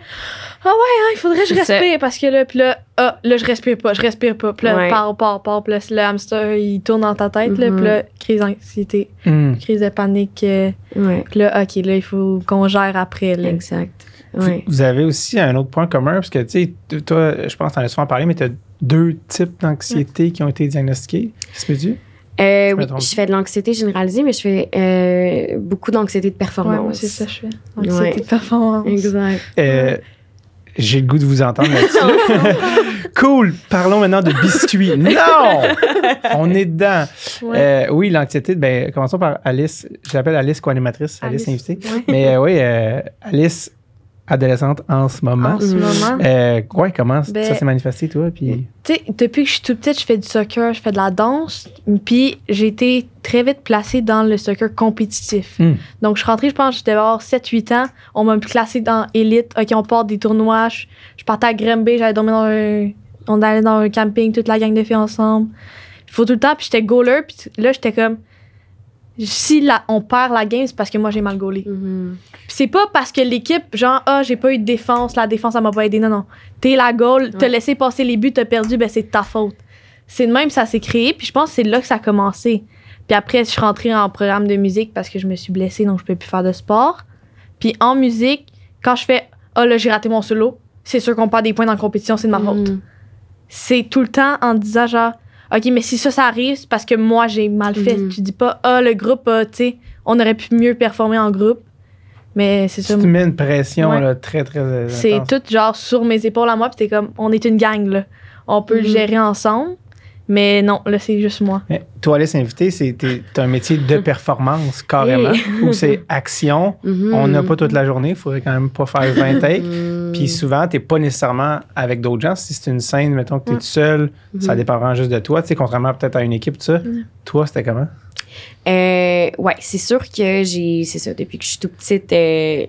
Speaker 2: ah ouais, hein, il faudrait que je
Speaker 3: ça.
Speaker 2: respire parce que là puis là ah là je respire pas, je respire pas. Puis là
Speaker 3: Ouais.
Speaker 2: part part part, puis là le hamster il tourne dans ta tête là,
Speaker 3: Mhm.
Speaker 2: puis là crise d'anxiété,
Speaker 1: Hmm.
Speaker 2: crise de panique. euh,
Speaker 3: Ouais,
Speaker 2: puis là OK, là il faut qu'on gère après là.
Speaker 3: exact.
Speaker 1: Vous-
Speaker 3: Ouais.
Speaker 1: Vous avez aussi un autre point commun, parce que, tu sais, toi, je pense que tu en as souvent parlé, mais tu as deux types d'anxiété qui ont été diagnostiqués. Se peut-tu?
Speaker 3: Euh, oui, je fais de l'anxiété généralisée, mais je fais euh, beaucoup d'anxiété de
Speaker 2: Ouais,
Speaker 3: performance.
Speaker 2: moi c'est ça que je fais.
Speaker 3: Ouais.
Speaker 2: Anxiété de performance.
Speaker 3: Exact.
Speaker 1: Euh, J'ai le goût de vous entendre là-dessus. cool. Parlons maintenant de biscuits. Non! On est dedans.
Speaker 2: Ouais.
Speaker 1: Euh, oui, l'anxiété, ben, commençons par Alice. Je l'appelle Alice, co-animatrice, Alice,
Speaker 2: Alice.
Speaker 1: invitée.
Speaker 2: Ouais.
Speaker 1: Mais euh, oui, euh, Alice, adolescente en ce moment.
Speaker 2: En ce moment.
Speaker 1: Euh, ouais, comment
Speaker 2: Ben-
Speaker 1: ça s'est manifesté, toi? Puis,
Speaker 2: depuis que je suis toute petite, je fais du soccer, je fais de la danse. Puis j'ai été très vite placée dans le soccer compétitif.
Speaker 1: Hmm.
Speaker 2: Donc je suis rentrée, je pense, j'étais avoir 7-8 ans. On m'a classée dans élite. OK, on part des tournois. Je, je partais à Grimby, j'allais dormir dans un. On allait dans un camping, toute la gang de filles ensemble. Il faut tout le temps. Puis j'étais goaler. Puis là, j'étais comme. Si la- on perd la game, c'est parce que moi j'ai mal gaulé.
Speaker 3: Mhm.
Speaker 2: Puis c'est pas parce que l'équipe, genre, ah, j'ai pas eu de défense, la défense, ça m'a pas aidé. Non, non. T'es la goal, t'as laissé passer les buts, t'as perdu, ben c'est de ta faute. C'est de même, ça s'est créé, puis je pense que c'est là que ça a commencé. Puis après, je suis rentrée en programme de musique parce que je me suis blessée, donc je peux plus faire de sport. Puis en musique, quand je fais, ah là, j'ai raté mon solo, c'est sûr qu'on perd des points dans la compétition, c'est de ma faute.
Speaker 3: Mhm.
Speaker 2: C'est tout le temps en disant, genre, OK, mais si ça, ça arrive, c'est parce que moi, j'ai mal fait.
Speaker 3: Mhm.
Speaker 2: Tu dis pas, ah, le groupe, ah, tu sais, on aurait pu mieux performer en groupe. Mais c'est ça.
Speaker 1: Tu te mets une pression
Speaker 2: Ouais.
Speaker 1: là, très, très
Speaker 2: C'est tout genre sur mes épaules à moi, puis t'es comme, on est une gang, là. On peut le
Speaker 3: Mhm.
Speaker 2: gérer ensemble. Mais non, là, c'est juste moi.
Speaker 1: Mais toi, Alice Invité, c'est un métier de performance, carrément, où c'est action.
Speaker 3: Mhm.
Speaker 1: On n'a pas toute la journée, il faudrait quand même pas faire 20 takes.
Speaker 3: Mhm.
Speaker 1: Puis souvent, t'es pas nécessairement avec d'autres gens. Si c'est une scène, mettons que t'es
Speaker 2: Ouais.
Speaker 1: tout seul, ça
Speaker 3: Mhm.
Speaker 1: dépend vraiment juste de toi. Tu sais, contrairement peut-être à une équipe, tout ça.
Speaker 2: Mhm.
Speaker 1: Toi, c'était comment?
Speaker 3: Euh, ouais, c'est sûr que j'ai. C'est ça, depuis que je suis toute petite, euh,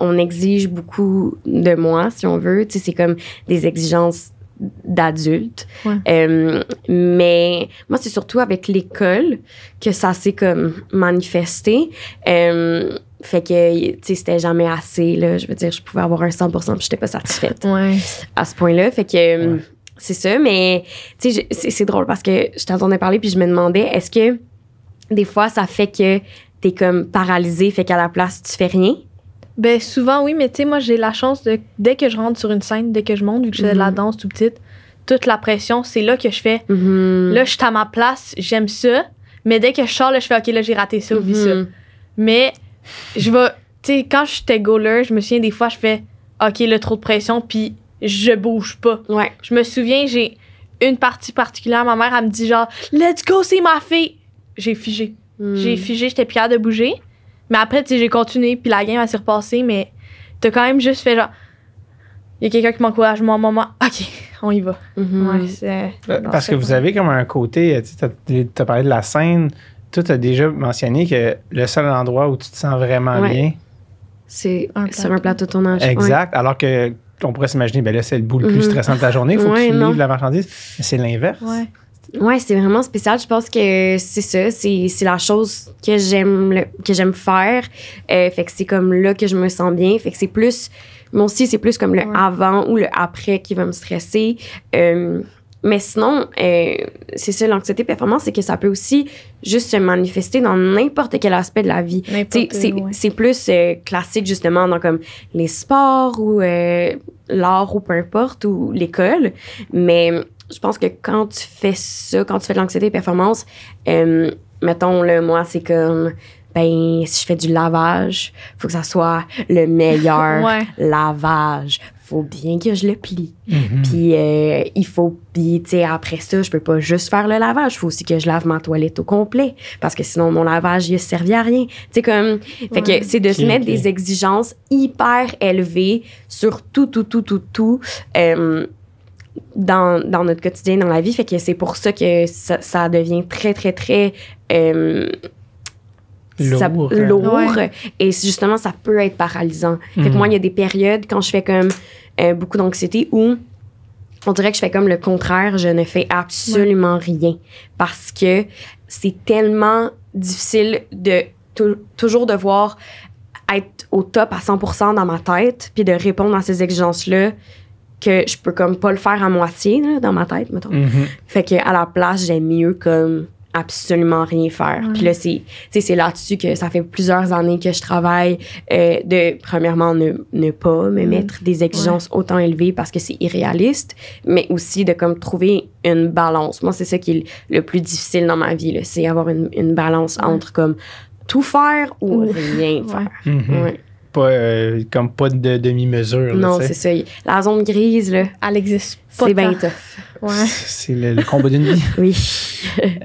Speaker 3: on exige beaucoup de moi, si on veut. Tu sais, c'est comme des exigences d'adultes.
Speaker 2: Ouais.
Speaker 3: Euh, mais moi, c'est surtout avec l'école que ça s'est comme manifesté. Euh, fait que, tu sais, c'était jamais assez, là. Je veux dire, je pouvais avoir un 100 puis j'étais pas satisfaite
Speaker 2: Ouais.
Speaker 3: à ce point-là. Fait que euh,
Speaker 1: Ouais.
Speaker 3: c'est ça, mais tu sais, c'est drôle parce que je t'entendais parler puis je me demandais, est-ce que des fois ça fait que t'es comme paralysé, fait qu'à la place tu fais rien?
Speaker 2: Ben souvent oui, mais tu sais moi j'ai la chance de dès que je rentre sur une scène, dès que je monte vu que je fais de la
Speaker 3: Mhm.
Speaker 2: danse tout petite, toute la pression, c'est là que je fais
Speaker 3: Mhm.
Speaker 2: là je suis à ma place, j'aime ça, mais dès que je sors là je fais OK là j'ai raté ça, oublie ça.
Speaker 3: Mhm.
Speaker 2: Mais je vais tu sais quand j'étais goaler, je me souviens des fois je fais OK là trop de pression puis je bouge pas.
Speaker 3: Ouais.
Speaker 2: Je me souviens, j'ai une partie particulière, ma mère elle me dit genre "Let's go, c'est ma fille." J'ai figé. J'ai figé, j'étais plus de bouger. Mais après, tu sais, j'ai continué, puis la game, elle s'est repassée, mais t'as quand même juste fait genre. Il y a quelqu'un qui m'encourage, moi, moi, moi. OK, on y va.
Speaker 3: Mhm.
Speaker 2: Ouais, c'est.
Speaker 1: Euh, Parce que vous avez comme un côté, euh, tu sais, t'as as parlé de la scène. Toi, tu as déjà mentionné que le seul endroit où tu te sens vraiment
Speaker 3: Ouais.
Speaker 1: bien,
Speaker 3: C'est
Speaker 2: Un
Speaker 3: sur un
Speaker 2: plateau.
Speaker 3: de tournage.
Speaker 1: exact, alors que on pourrait s'imaginer, ben là, c'est le bout le plus
Speaker 3: Mhm.
Speaker 1: stressant de ta journée, il faut
Speaker 3: Ouais,
Speaker 1: que tu
Speaker 3: non.
Speaker 1: livres la marchandise. Mais c'est l'inverse.
Speaker 2: Ouais.
Speaker 3: C'est vraiment spécial. Je pense que c'est ça, c'est c'est la chose que j'aime le- que j'aime faire. Euh, fait que c'est comme là que je me sens bien. Fait que c'est plus moi aussi c'est plus comme le
Speaker 2: Ouais.
Speaker 3: avant ou le après qui va me stresser. Euh, mais sinon, euh, c'est ça l'anxiété performance, c'est que ça peut aussi juste se manifester dans n'importe quel aspect de la vie. C'est
Speaker 2: ouais.
Speaker 3: c'est plus euh, classique justement dans comme les sports ou euh, l'art ou peu importe ou l'école mais je pense que quand tu fais ça quand tu fais de l'anxiété et performance euh, mettons là moi c'est comme ben si je fais du lavage faut que ça soit le meilleur
Speaker 2: Ouais.
Speaker 3: lavage faut bien que je le plie
Speaker 1: Mhm.
Speaker 3: puis euh, il faut, puis tu sais, après ça, je peux pas juste faire le lavage. Il faut aussi que je lave ma toilette au complet. Parce que sinon, mon lavage, il a servi à rien. Tu sais, comme. Fait que c'est de se mettre des exigences hyper élevées sur tout, tout, tout, tout, tout. euh, dans, dans notre quotidien, dans la vie. Fait que c'est pour ça que ça, ça devient très, très, très. euh, ça-
Speaker 1: Lourd, hein.
Speaker 3: lourd.
Speaker 2: Ouais.
Speaker 3: Et justement, ça peut être paralysant. Fait que
Speaker 1: Mhm.
Speaker 3: moi, il y a des périodes quand je fais comme euh, beaucoup d'anxiété où on dirait que je fais comme le contraire, je ne fais absolument rien. Parce que c'est tellement difficile de tou- toujours devoir être au top à 100% dans ma tête, puis de répondre à ces exigences-là que je peux comme pas le faire à moitié là, dans ma tête, mettons.
Speaker 1: Mhm.
Speaker 3: Fait que à la place, j'aime mieux comme absolument rien faire. Puis là, c'est, c'est là-dessus que ça fait plusieurs années que je travaille euh, de, premièrement, ne, ne pas me mettre des exigences autant élevées parce que c'est irréaliste, mais aussi de comme trouver une balance. Moi, c'est ça qui est le, plus difficile dans ma vie, là, c'est avoir une, une balance
Speaker 2: Ouais.
Speaker 3: entre comme tout faire ou rien
Speaker 2: Ouais.
Speaker 3: faire. Ouais.
Speaker 1: Pas, euh, comme pas de demi-mesure.
Speaker 3: Non, c'est ça. La zone grise, là,
Speaker 2: Elle existe pas.
Speaker 3: c'est bien
Speaker 2: tant.
Speaker 3: tough.
Speaker 2: Ouais.
Speaker 1: C'est le, le combat d'une vie.
Speaker 3: Oui.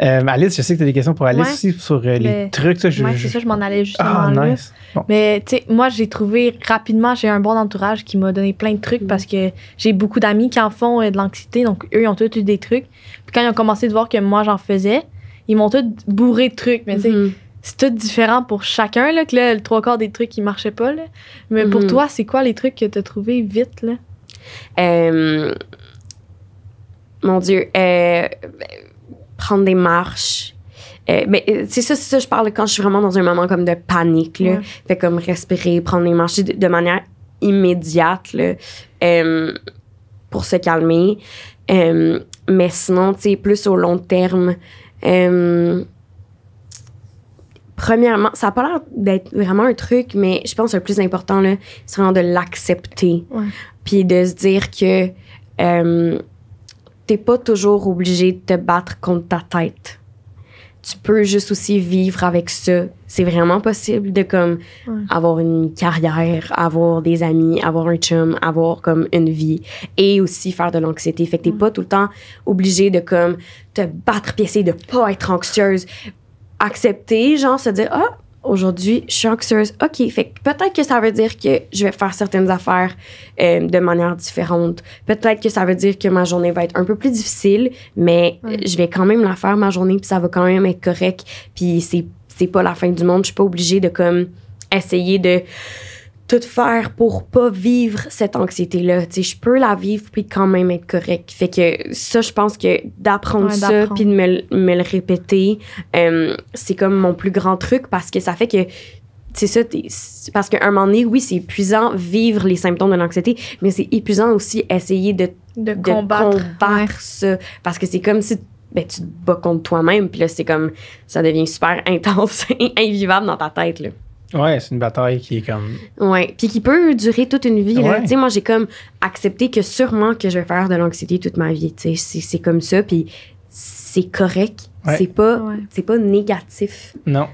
Speaker 1: Euh, Alice, je sais que tu as des questions pour Alice
Speaker 2: Ouais.
Speaker 1: aussi sur euh, les
Speaker 2: Mais-
Speaker 1: trucs. ça, je-
Speaker 2: Ouais,
Speaker 1: je-
Speaker 2: c'est ça, je m'en allais justement
Speaker 1: Ah,
Speaker 2: là.
Speaker 1: nice. Bon.
Speaker 2: Mais tu sais, moi, j'ai trouvé rapidement, j'ai un bon entourage qui m'a donné plein de trucs
Speaker 3: Mm.
Speaker 2: parce que j'ai beaucoup d'amis qui en font euh, de l'anxiété. Donc, eux, ils ont tous eu des trucs. Puis quand ils ont commencé de voir que moi, j'en faisais, ils m'ont tous bourré de trucs. Mais tu sais,
Speaker 3: Mhm.
Speaker 2: C'est tout différent pour chacun. Là, que là, le trois quarts des trucs, qui marchaient pas. Là. Mais pour
Speaker 3: Mhm.
Speaker 2: toi, c'est quoi les trucs que tu as trouvés vite? Là?
Speaker 3: Euh, mon Dieu, euh, prendre des marches, Euh, mais euh, c'est ça, c'est ça, je parle quand je suis vraiment dans un moment comme de panique, là.
Speaker 2: Ouais.
Speaker 3: Fait comme respirer, prendre les marches de, de manière immédiate, là, euh, pour se calmer. Euh, mais sinon, tu sais, plus au long terme, euh, premièrement, ça n'a pas l'air d'être vraiment un truc, mais je pense que le plus important, là, c'est vraiment de l'accepter.
Speaker 2: Ouais.
Speaker 3: Puis de se dire que euh, t'es pas toujours obligé de te battre contre ta tête. Tu peux juste aussi vivre avec ça. C'est vraiment possible de comme
Speaker 2: Ouais.
Speaker 3: avoir une carrière, avoir des amis, avoir un chum, avoir comme une vie et aussi faire de l'anxiété. Fait que t'es pas tout le temps obligé de comme te battre puis essayer de pas être anxieuse. Accepter, genre se dire ah aujourd'hui je suis anxieuse. Ok, fait peut-être que ça veut dire que je vais faire certaines affaires euh, de manière différente. Peut-être que ça veut dire que ma journée va être un peu plus difficile, mais je vais quand même la faire ma journée puis ça va quand même être correct. Puis c'est c'est pas la fin du monde. Je suis pas obligée de comme essayer de tout faire pour pas vivre cette anxiété-là. Tu sais, je peux la vivre puis quand même être correct. Fait que ça, je pense que d'apprendre
Speaker 2: Ouais,
Speaker 3: ça puis de me, le- me le répéter, euh, c'est comme mon plus grand truc parce que ça fait que c'est ça, parce qu'à un moment donné, oui, c'est épuisant vivre les symptômes de l'anxiété, mais c'est épuisant aussi essayer de
Speaker 2: De
Speaker 3: de
Speaker 2: combattre.
Speaker 3: combattre ça. Parce que c'est comme si ben, tu te bats contre toi-même, puis là, c'est comme, ça devient super intense, invivable dans ta tête, là.
Speaker 1: Ouais, c'est une bataille qui est comme.
Speaker 3: Ouais. Puis qui peut durer toute une vie, là.
Speaker 1: Ouais.
Speaker 3: Tu sais, moi, j'ai comme accepté que sûrement que je vais faire de l'anxiété toute ma vie, tu sais. C'est- C'est comme ça, puis c'est correct.
Speaker 1: Ouais.
Speaker 3: C'est pas,
Speaker 2: Ouais.
Speaker 3: c'est pas négatif.
Speaker 1: Non,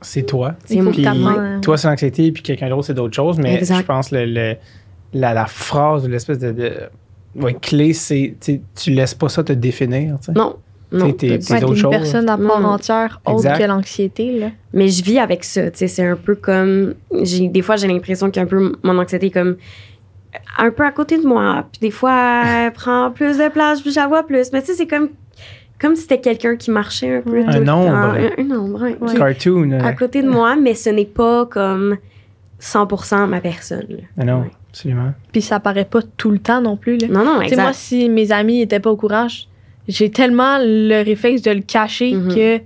Speaker 1: c'est toi.
Speaker 3: Puis-
Speaker 2: que t'apprennes.
Speaker 1: Toi, c'est l'anxiété, puis quelqu'un d'autre, c'est d'autres choses. Mais
Speaker 3: Exact.
Speaker 1: je pense le, le- la, la phrase ou l'espèce de, de- ouais, clé, c'est tu laisses pas ça te définir. tu sais.
Speaker 3: Non. Non,
Speaker 1: t'es-
Speaker 3: du
Speaker 1: t'es
Speaker 2: Ouais, une
Speaker 1: choses.
Speaker 2: personne à part
Speaker 3: Non.
Speaker 2: entière autre
Speaker 1: Exact.
Speaker 2: que l'anxiété. Là.
Speaker 3: Mais je vis avec ça, tu sais, c'est un peu comme j'ai des fois j'ai l'impression qu'un peu mon anxiété est comme un peu à côté de moi, puis des fois elle prend plus de place, puis je la vois plus, mais tu sais c'est comme comme si c'était quelqu'un qui marchait un peu
Speaker 2: Ouais.
Speaker 3: tout
Speaker 1: Un
Speaker 3: le
Speaker 1: ombre.
Speaker 3: temps. un, un ombre, Ouais. est
Speaker 1: Cartoon. euh,
Speaker 3: à côté de moi, mais ce n'est pas comme 100% ma personne.
Speaker 1: ah non,
Speaker 3: Ouais.
Speaker 1: absolument.
Speaker 2: Puis ça paraît pas tout le temps non plus. Là.
Speaker 3: Non non,
Speaker 2: Tu sais, moi,
Speaker 3: exact.
Speaker 2: si mes amis étaient pas au courant, j- j'ai tellement le réflexe de le cacher
Speaker 3: Mhm.
Speaker 2: que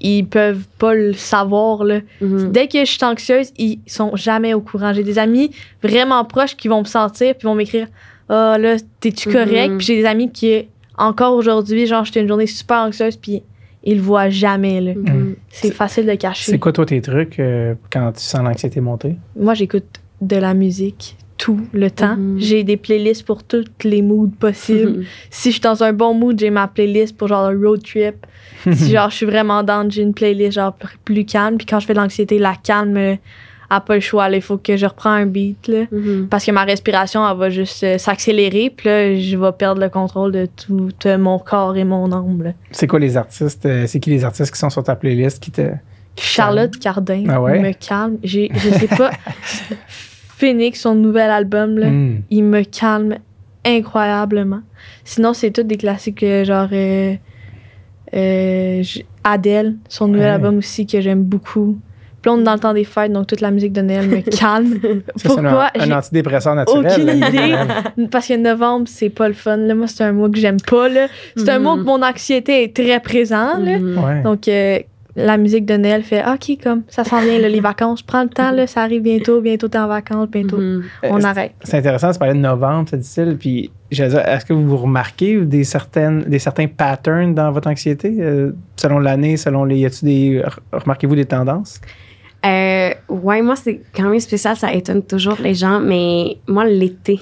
Speaker 2: ils peuvent pas le savoir. Là.
Speaker 3: Mhm.
Speaker 2: Dès que je suis anxieuse, ils sont jamais au courant. J'ai des amis vraiment proches qui vont me sentir puis vont m'écrire Ah là, t'es-tu
Speaker 3: Mhm.
Speaker 2: correct? Puis j'ai des amis qui, encore aujourd'hui, genre, j'étais une journée super anxieuse puis ils le voient jamais. Là.
Speaker 3: Mhm.
Speaker 2: C'est facile de cacher.
Speaker 1: C'est quoi, toi, tes trucs euh, quand tu sens l'anxiété monter?
Speaker 2: Moi, j'écoute de la musique tout le temps.
Speaker 3: Mhm.
Speaker 2: J'ai des playlists pour toutes les moods possibles. si je suis dans un bon mood, j'ai ma playlist pour genre un road trip. si genre je suis vraiment down, j'ai une playlist genre plus, calme. Puis quand je fais de l'anxiété, la calme euh, a pas le choix. Il faut que je reprends un beat là.
Speaker 3: Mhm.
Speaker 2: Parce que ma respiration, elle va juste euh, s'accélérer. Puis là, je vais perdre le contrôle de tout euh, mon corps et mon âme.
Speaker 1: C'est quoi les artistes? euh, c'est qui les artistes qui sont sur ta playlist qui te. qui
Speaker 2: Charlotte Cardin
Speaker 1: Ah ouais?
Speaker 2: me calme. Je sais pas. Phoenix, son nouvel album, là?
Speaker 1: Hmm.
Speaker 2: il me calme incroyablement. Sinon, c'est tous des classiques euh, genre euh, euh, Adele, son nouvel
Speaker 1: Ouais.
Speaker 2: album aussi que j'aime beaucoup. Puis là, on est dans le temps des fêtes, donc toute la musique de Noël me calme.
Speaker 1: Ça, c'est
Speaker 2: Pourquoi?
Speaker 1: un, antidépresseur naturel.
Speaker 2: aucune idée. Parce que novembre, c'est pas le fun. Là. Moi, c'est un mois que j'aime pas. là. C'est un
Speaker 3: Mhm.
Speaker 2: mois que mon anxiété est très présent. là.
Speaker 1: Ouais.
Speaker 2: Donc, euh, la musique de Noël fait OK, comme ça s'en vient, là, les vacances. Prends le temps, là, ça arrive bientôt. Bientôt, t'es en vacances. Bientôt,
Speaker 3: Mhm.
Speaker 2: on
Speaker 1: Euh,
Speaker 2: arrête.
Speaker 1: C'est intéressant, tu parlais de novembre, c'est difficile. Puis, est-ce que vous remarquez des, certaines, des certains patterns dans votre anxiété, euh, selon l'année, selon les. Y a-tu des. Remarquez-vous des tendances?
Speaker 3: Euh, ouais, moi, c'est quand même spécial, ça étonne toujours les gens, mais moi, l'été,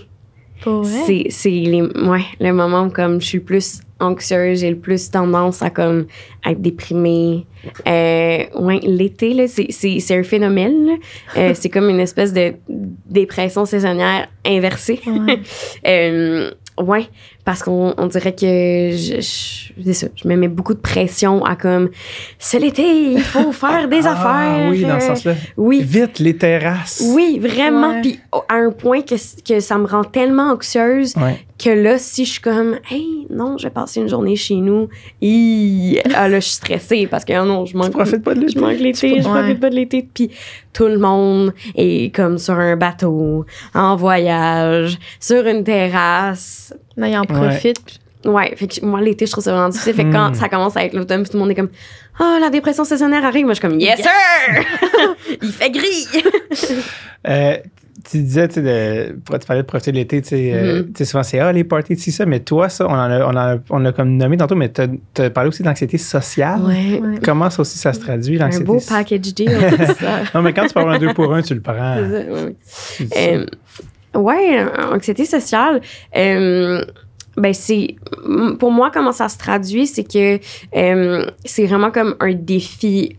Speaker 3: c'est c'est les ouais, le moment où comme je suis plus anxieuse, j'ai le plus tendance à comme être déprimée. Euh, ouais, l'été là, c'est c'est c'est un phénomène. Euh, c'est comme une espèce de dépression saisonnière inversée.
Speaker 2: Ouais.
Speaker 3: Euh, ouais, parce qu'on on dirait que je, je, c'est ça, je me mets beaucoup de pression à comme c'est l'été, il faut faire des
Speaker 1: Ah,
Speaker 3: affaires.
Speaker 1: Oui, dans ce sens-là.
Speaker 3: oui,
Speaker 1: Vite, les terrasses.
Speaker 3: oui, vraiment. Puis au- à un point que, que ça me rend tellement anxieuse
Speaker 1: Ouais.
Speaker 3: que là, si je suis comme, hey, non, je vais passer une journée chez nous, hi, ah, là, je suis stressée parce que ah non, je
Speaker 1: Tu
Speaker 3: manque,
Speaker 1: profites pas de
Speaker 3: je
Speaker 1: l'été.
Speaker 3: manque l'été, je
Speaker 2: Ouais.
Speaker 3: profite pas de l'été. Puis tout le monde est comme sur un bateau, en voyage, sur une terrasse.
Speaker 2: Non, il en
Speaker 1: Ouais.
Speaker 2: profite.
Speaker 3: Ouais, fait que moi, l'été, je trouve ça vraiment difficile. Fait que quand
Speaker 1: Mm.
Speaker 3: ça commence à être l'automne, tout le monde est comme, oh, la dépression saisonnière arrive. Moi, je suis comme, yes,
Speaker 2: Yes.
Speaker 3: sir! Il fait gris!
Speaker 1: Euh, tu disais, tu sais, de- pour- tu parlais de profiter de l'été, tu sais, euh,
Speaker 3: Mhm.
Speaker 1: tu sais, souvent c'est ah, les parties, tu sais, ça, mais toi, ça, on en a, on en a, on l'a comme nommé tantôt, mais tu as parlé aussi d'anxiété sociale.
Speaker 3: Ouais.
Speaker 2: Ouais.
Speaker 1: Comment ça aussi, ça se traduit,
Speaker 3: Un
Speaker 1: l'anxiété
Speaker 3: beau
Speaker 1: so-
Speaker 3: package deal, ça.
Speaker 1: Non, mais quand tu parles un deux pour un, tu le prends.
Speaker 3: C'est ça, ouais. Ouais, anxiété sociale. euh, ben c'est pour moi comment ça se traduit, c'est que euh, c'est vraiment comme un défi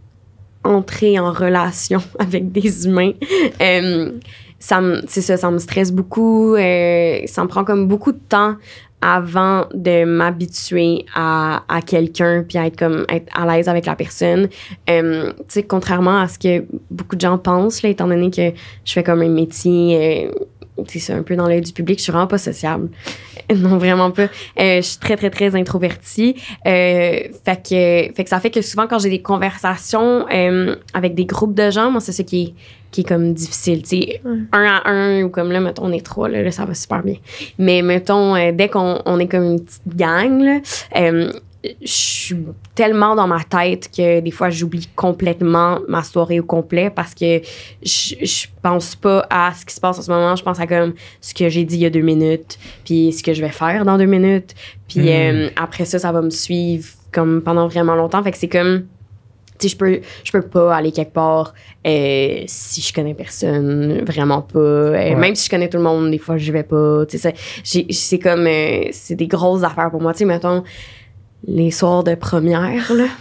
Speaker 3: entrer en relation avec des humains. Euh, ça c'est ça, ça me stresse beaucoup. ça me prend comme beaucoup de temps avant de m'habituer à, à quelqu'un puis à être comme être à l'aise avec la personne. Tu sais, contrairement à ce que beaucoup de gens pensent, étant donné que je fais comme un métier, c'est un peu dans l'œil du public, je suis vraiment pas sociable. non, vraiment pas. Euh, je suis très, très, très introvertie. Euh, fait, que, fait que ça fait que souvent, quand j'ai des conversations euh, avec des groupes de gens, moi, c'est ce qui est, qui est comme difficile. Tu sais, un à un, ou comme là, mettons, on est trois, là, là, ça va super bien. Mais mettons, euh, dès qu'on on est comme une petite gang, là, euh, je suis tellement dans ma tête que des fois, j'oublie complètement ma soirée au complet parce que je, je pense pas à ce qui se passe en ce moment. Je pense à comme ce que j'ai dit il y a deux minutes, puis ce que je vais faire dans deux minutes. Puis
Speaker 1: Mm.
Speaker 3: euh, après ça, ça va me suivre comme pendant vraiment longtemps. Fait que c'est comme tu sais, je peux, je peux pas aller quelque part euh, si je connais personne, vraiment pas. Euh,
Speaker 1: Ouais.
Speaker 3: Même si je connais tout le monde, des fois, je vais pas. Tu sais, c'est comme, euh, c'est des grosses affaires pour moi. Tu sais, mettons, les soirs de première, là.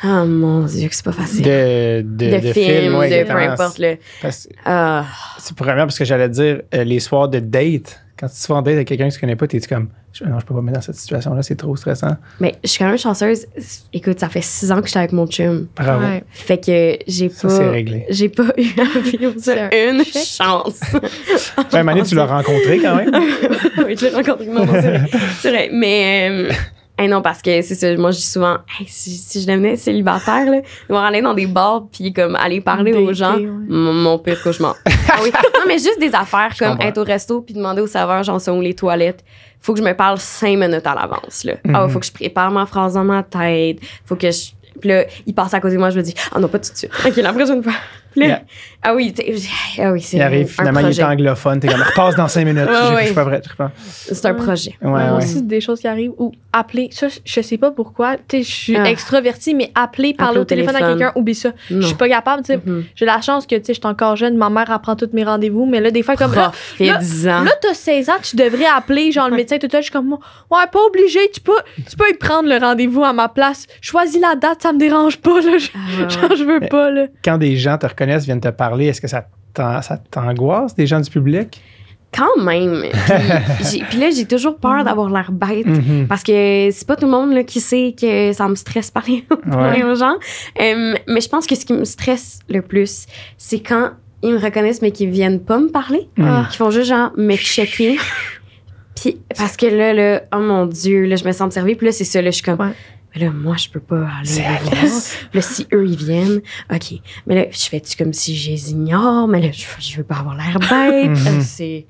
Speaker 3: Ah, mon Dieu, que c'est pas facile.
Speaker 1: de, de,
Speaker 3: de,
Speaker 1: de
Speaker 3: films,
Speaker 1: ouais,
Speaker 3: de peu importe, là.
Speaker 1: Parce-
Speaker 3: Ah,
Speaker 1: C'est pour première parce que j'allais dire euh, les soirs de date. Quand tu te fais en date avec quelqu'un que tu connais pas, t'es comme je- non, je peux pas me mettre dans cette situation-là, c'est trop stressant.
Speaker 3: mais je suis quand même chanceuse. Écoute, ça fait six ans que j'étais avec mon chum.
Speaker 1: Bravo.
Speaker 2: Ouais.
Speaker 3: Fait que j'ai pas.
Speaker 1: réglé.
Speaker 3: J'ai pas eu
Speaker 2: C'est un
Speaker 3: une chance.
Speaker 1: Ben, Mané, tu l'as rencontré quand même.
Speaker 3: oui, je l'ai rencontré. Non, non, c'est vrai. C'est vrai. Mais euh, hey, non, parce que c'est ça. Moi, je dis souvent, Hey, si, si je devenais célibataire, là, de voir aller dans des bars puis comme aller parler aux gens,
Speaker 2: ouais.
Speaker 3: mon, pire cauchemar. ah oui. Non, mais juste des affaires
Speaker 1: Je
Speaker 3: comme être au resto puis demander au serveur, j'en sais où les toilettes. Faut que je me parle cinq minutes à l'avance. Là. Ah,
Speaker 1: Mhm.
Speaker 3: faut que je prépare ma phrase dans ma tête. Faut que je. Puis là, il passe à côté de moi, je me dis, ah non, pas tout de suite. OK, la prochaine fois. Là, ah oui, ah oui, c'est
Speaker 1: Il arrive,
Speaker 3: un
Speaker 1: finalement, il est anglophone. T'es comme, repasse dans 5 minutes.
Speaker 3: Ouais, ouais.
Speaker 1: Je suis pas prêt.
Speaker 3: C'est un
Speaker 2: Ouais.
Speaker 3: projet.
Speaker 1: Ouais,
Speaker 2: Moi
Speaker 1: ouais.
Speaker 2: aussi, des choses qui arrivent. Ou appeler. Ça, je sais pas pourquoi. Tu sais, je suis
Speaker 3: Ah.
Speaker 2: extrovertie, mais appeler, parler
Speaker 3: Appeler
Speaker 2: au téléphone, à quelqu'un, oublie ça.
Speaker 3: Non.
Speaker 2: Je suis pas capable. tu sais.
Speaker 3: Mhm.
Speaker 2: J'ai la chance que, tu sais, je suis encore jeune. Ma mère apprend tous mes rendez-vous, mais là, des fois, comme. Là,
Speaker 3: Profites-en.
Speaker 2: là t'as 16 ans, tu devrais appeler, genre, le médecin, tout ça. Je suis comme, ouais, pas obligé. Tu peux, tu peux y prendre le rendez-vous à ma place. Choisis la date, ça me dérange pas, là. Je-
Speaker 3: Ah, ouais, ouais.
Speaker 2: Genre, je veux
Speaker 1: Mais-
Speaker 2: pas, là.
Speaker 1: Quand des gens te reconnaissent, viennent te parler, est-ce que ça t'an- ça t'angoisse, des gens du public?
Speaker 3: Quand même. Puis, là, j'ai toujours peur d'avoir l'air bête.
Speaker 1: Mhm.
Speaker 3: Parce que c'est pas tout le monde là, qui sait que ça me stresse parler, parler aux gens. Mais je pense que ce qui me stresse le plus, c'est quand ils me reconnaissent mais qu'ils viennent pas me parler.
Speaker 1: Mhm.
Speaker 3: Qui font juste genre me checker. Puis parce que là, là, oh mon Dieu, là, je me sens observée. Puis là, c'est ça, là, je suis comme,
Speaker 2: Ouais.
Speaker 3: Mais là, moi, je peux pas aller les voir. Là, si eux, ils viennent, OK. Mais là, je fais-tu comme si je les ignore? Mais là, je, je veux pas avoir l'air bête.
Speaker 1: Mhm.
Speaker 3: Euh, C'est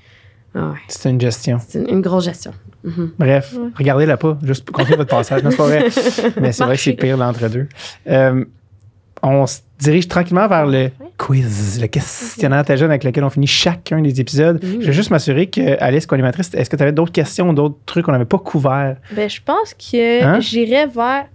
Speaker 3: ah ouais,
Speaker 1: C'est une gestion.
Speaker 3: c'est une, une grosse gestion. Mhm.
Speaker 1: Bref,
Speaker 2: Ouais.
Speaker 1: regardez-la pas, juste pour continuer votre passage. Non, c'est pas vrai. Mais c'est vrai que c'est pire l'entre-deux. Euh, on se dirige tranquillement vers le quiz, le questionnaire tes jeune avec lequel on finit chacun des épisodes. Je vais juste m'assurer que, Alice, co-animatrice, est-ce que tu avais d'autres questions, d'autres trucs qu'on n'avait pas couverts?
Speaker 2: Ben, je pense que
Speaker 1: Hein?
Speaker 2: j'irais vers.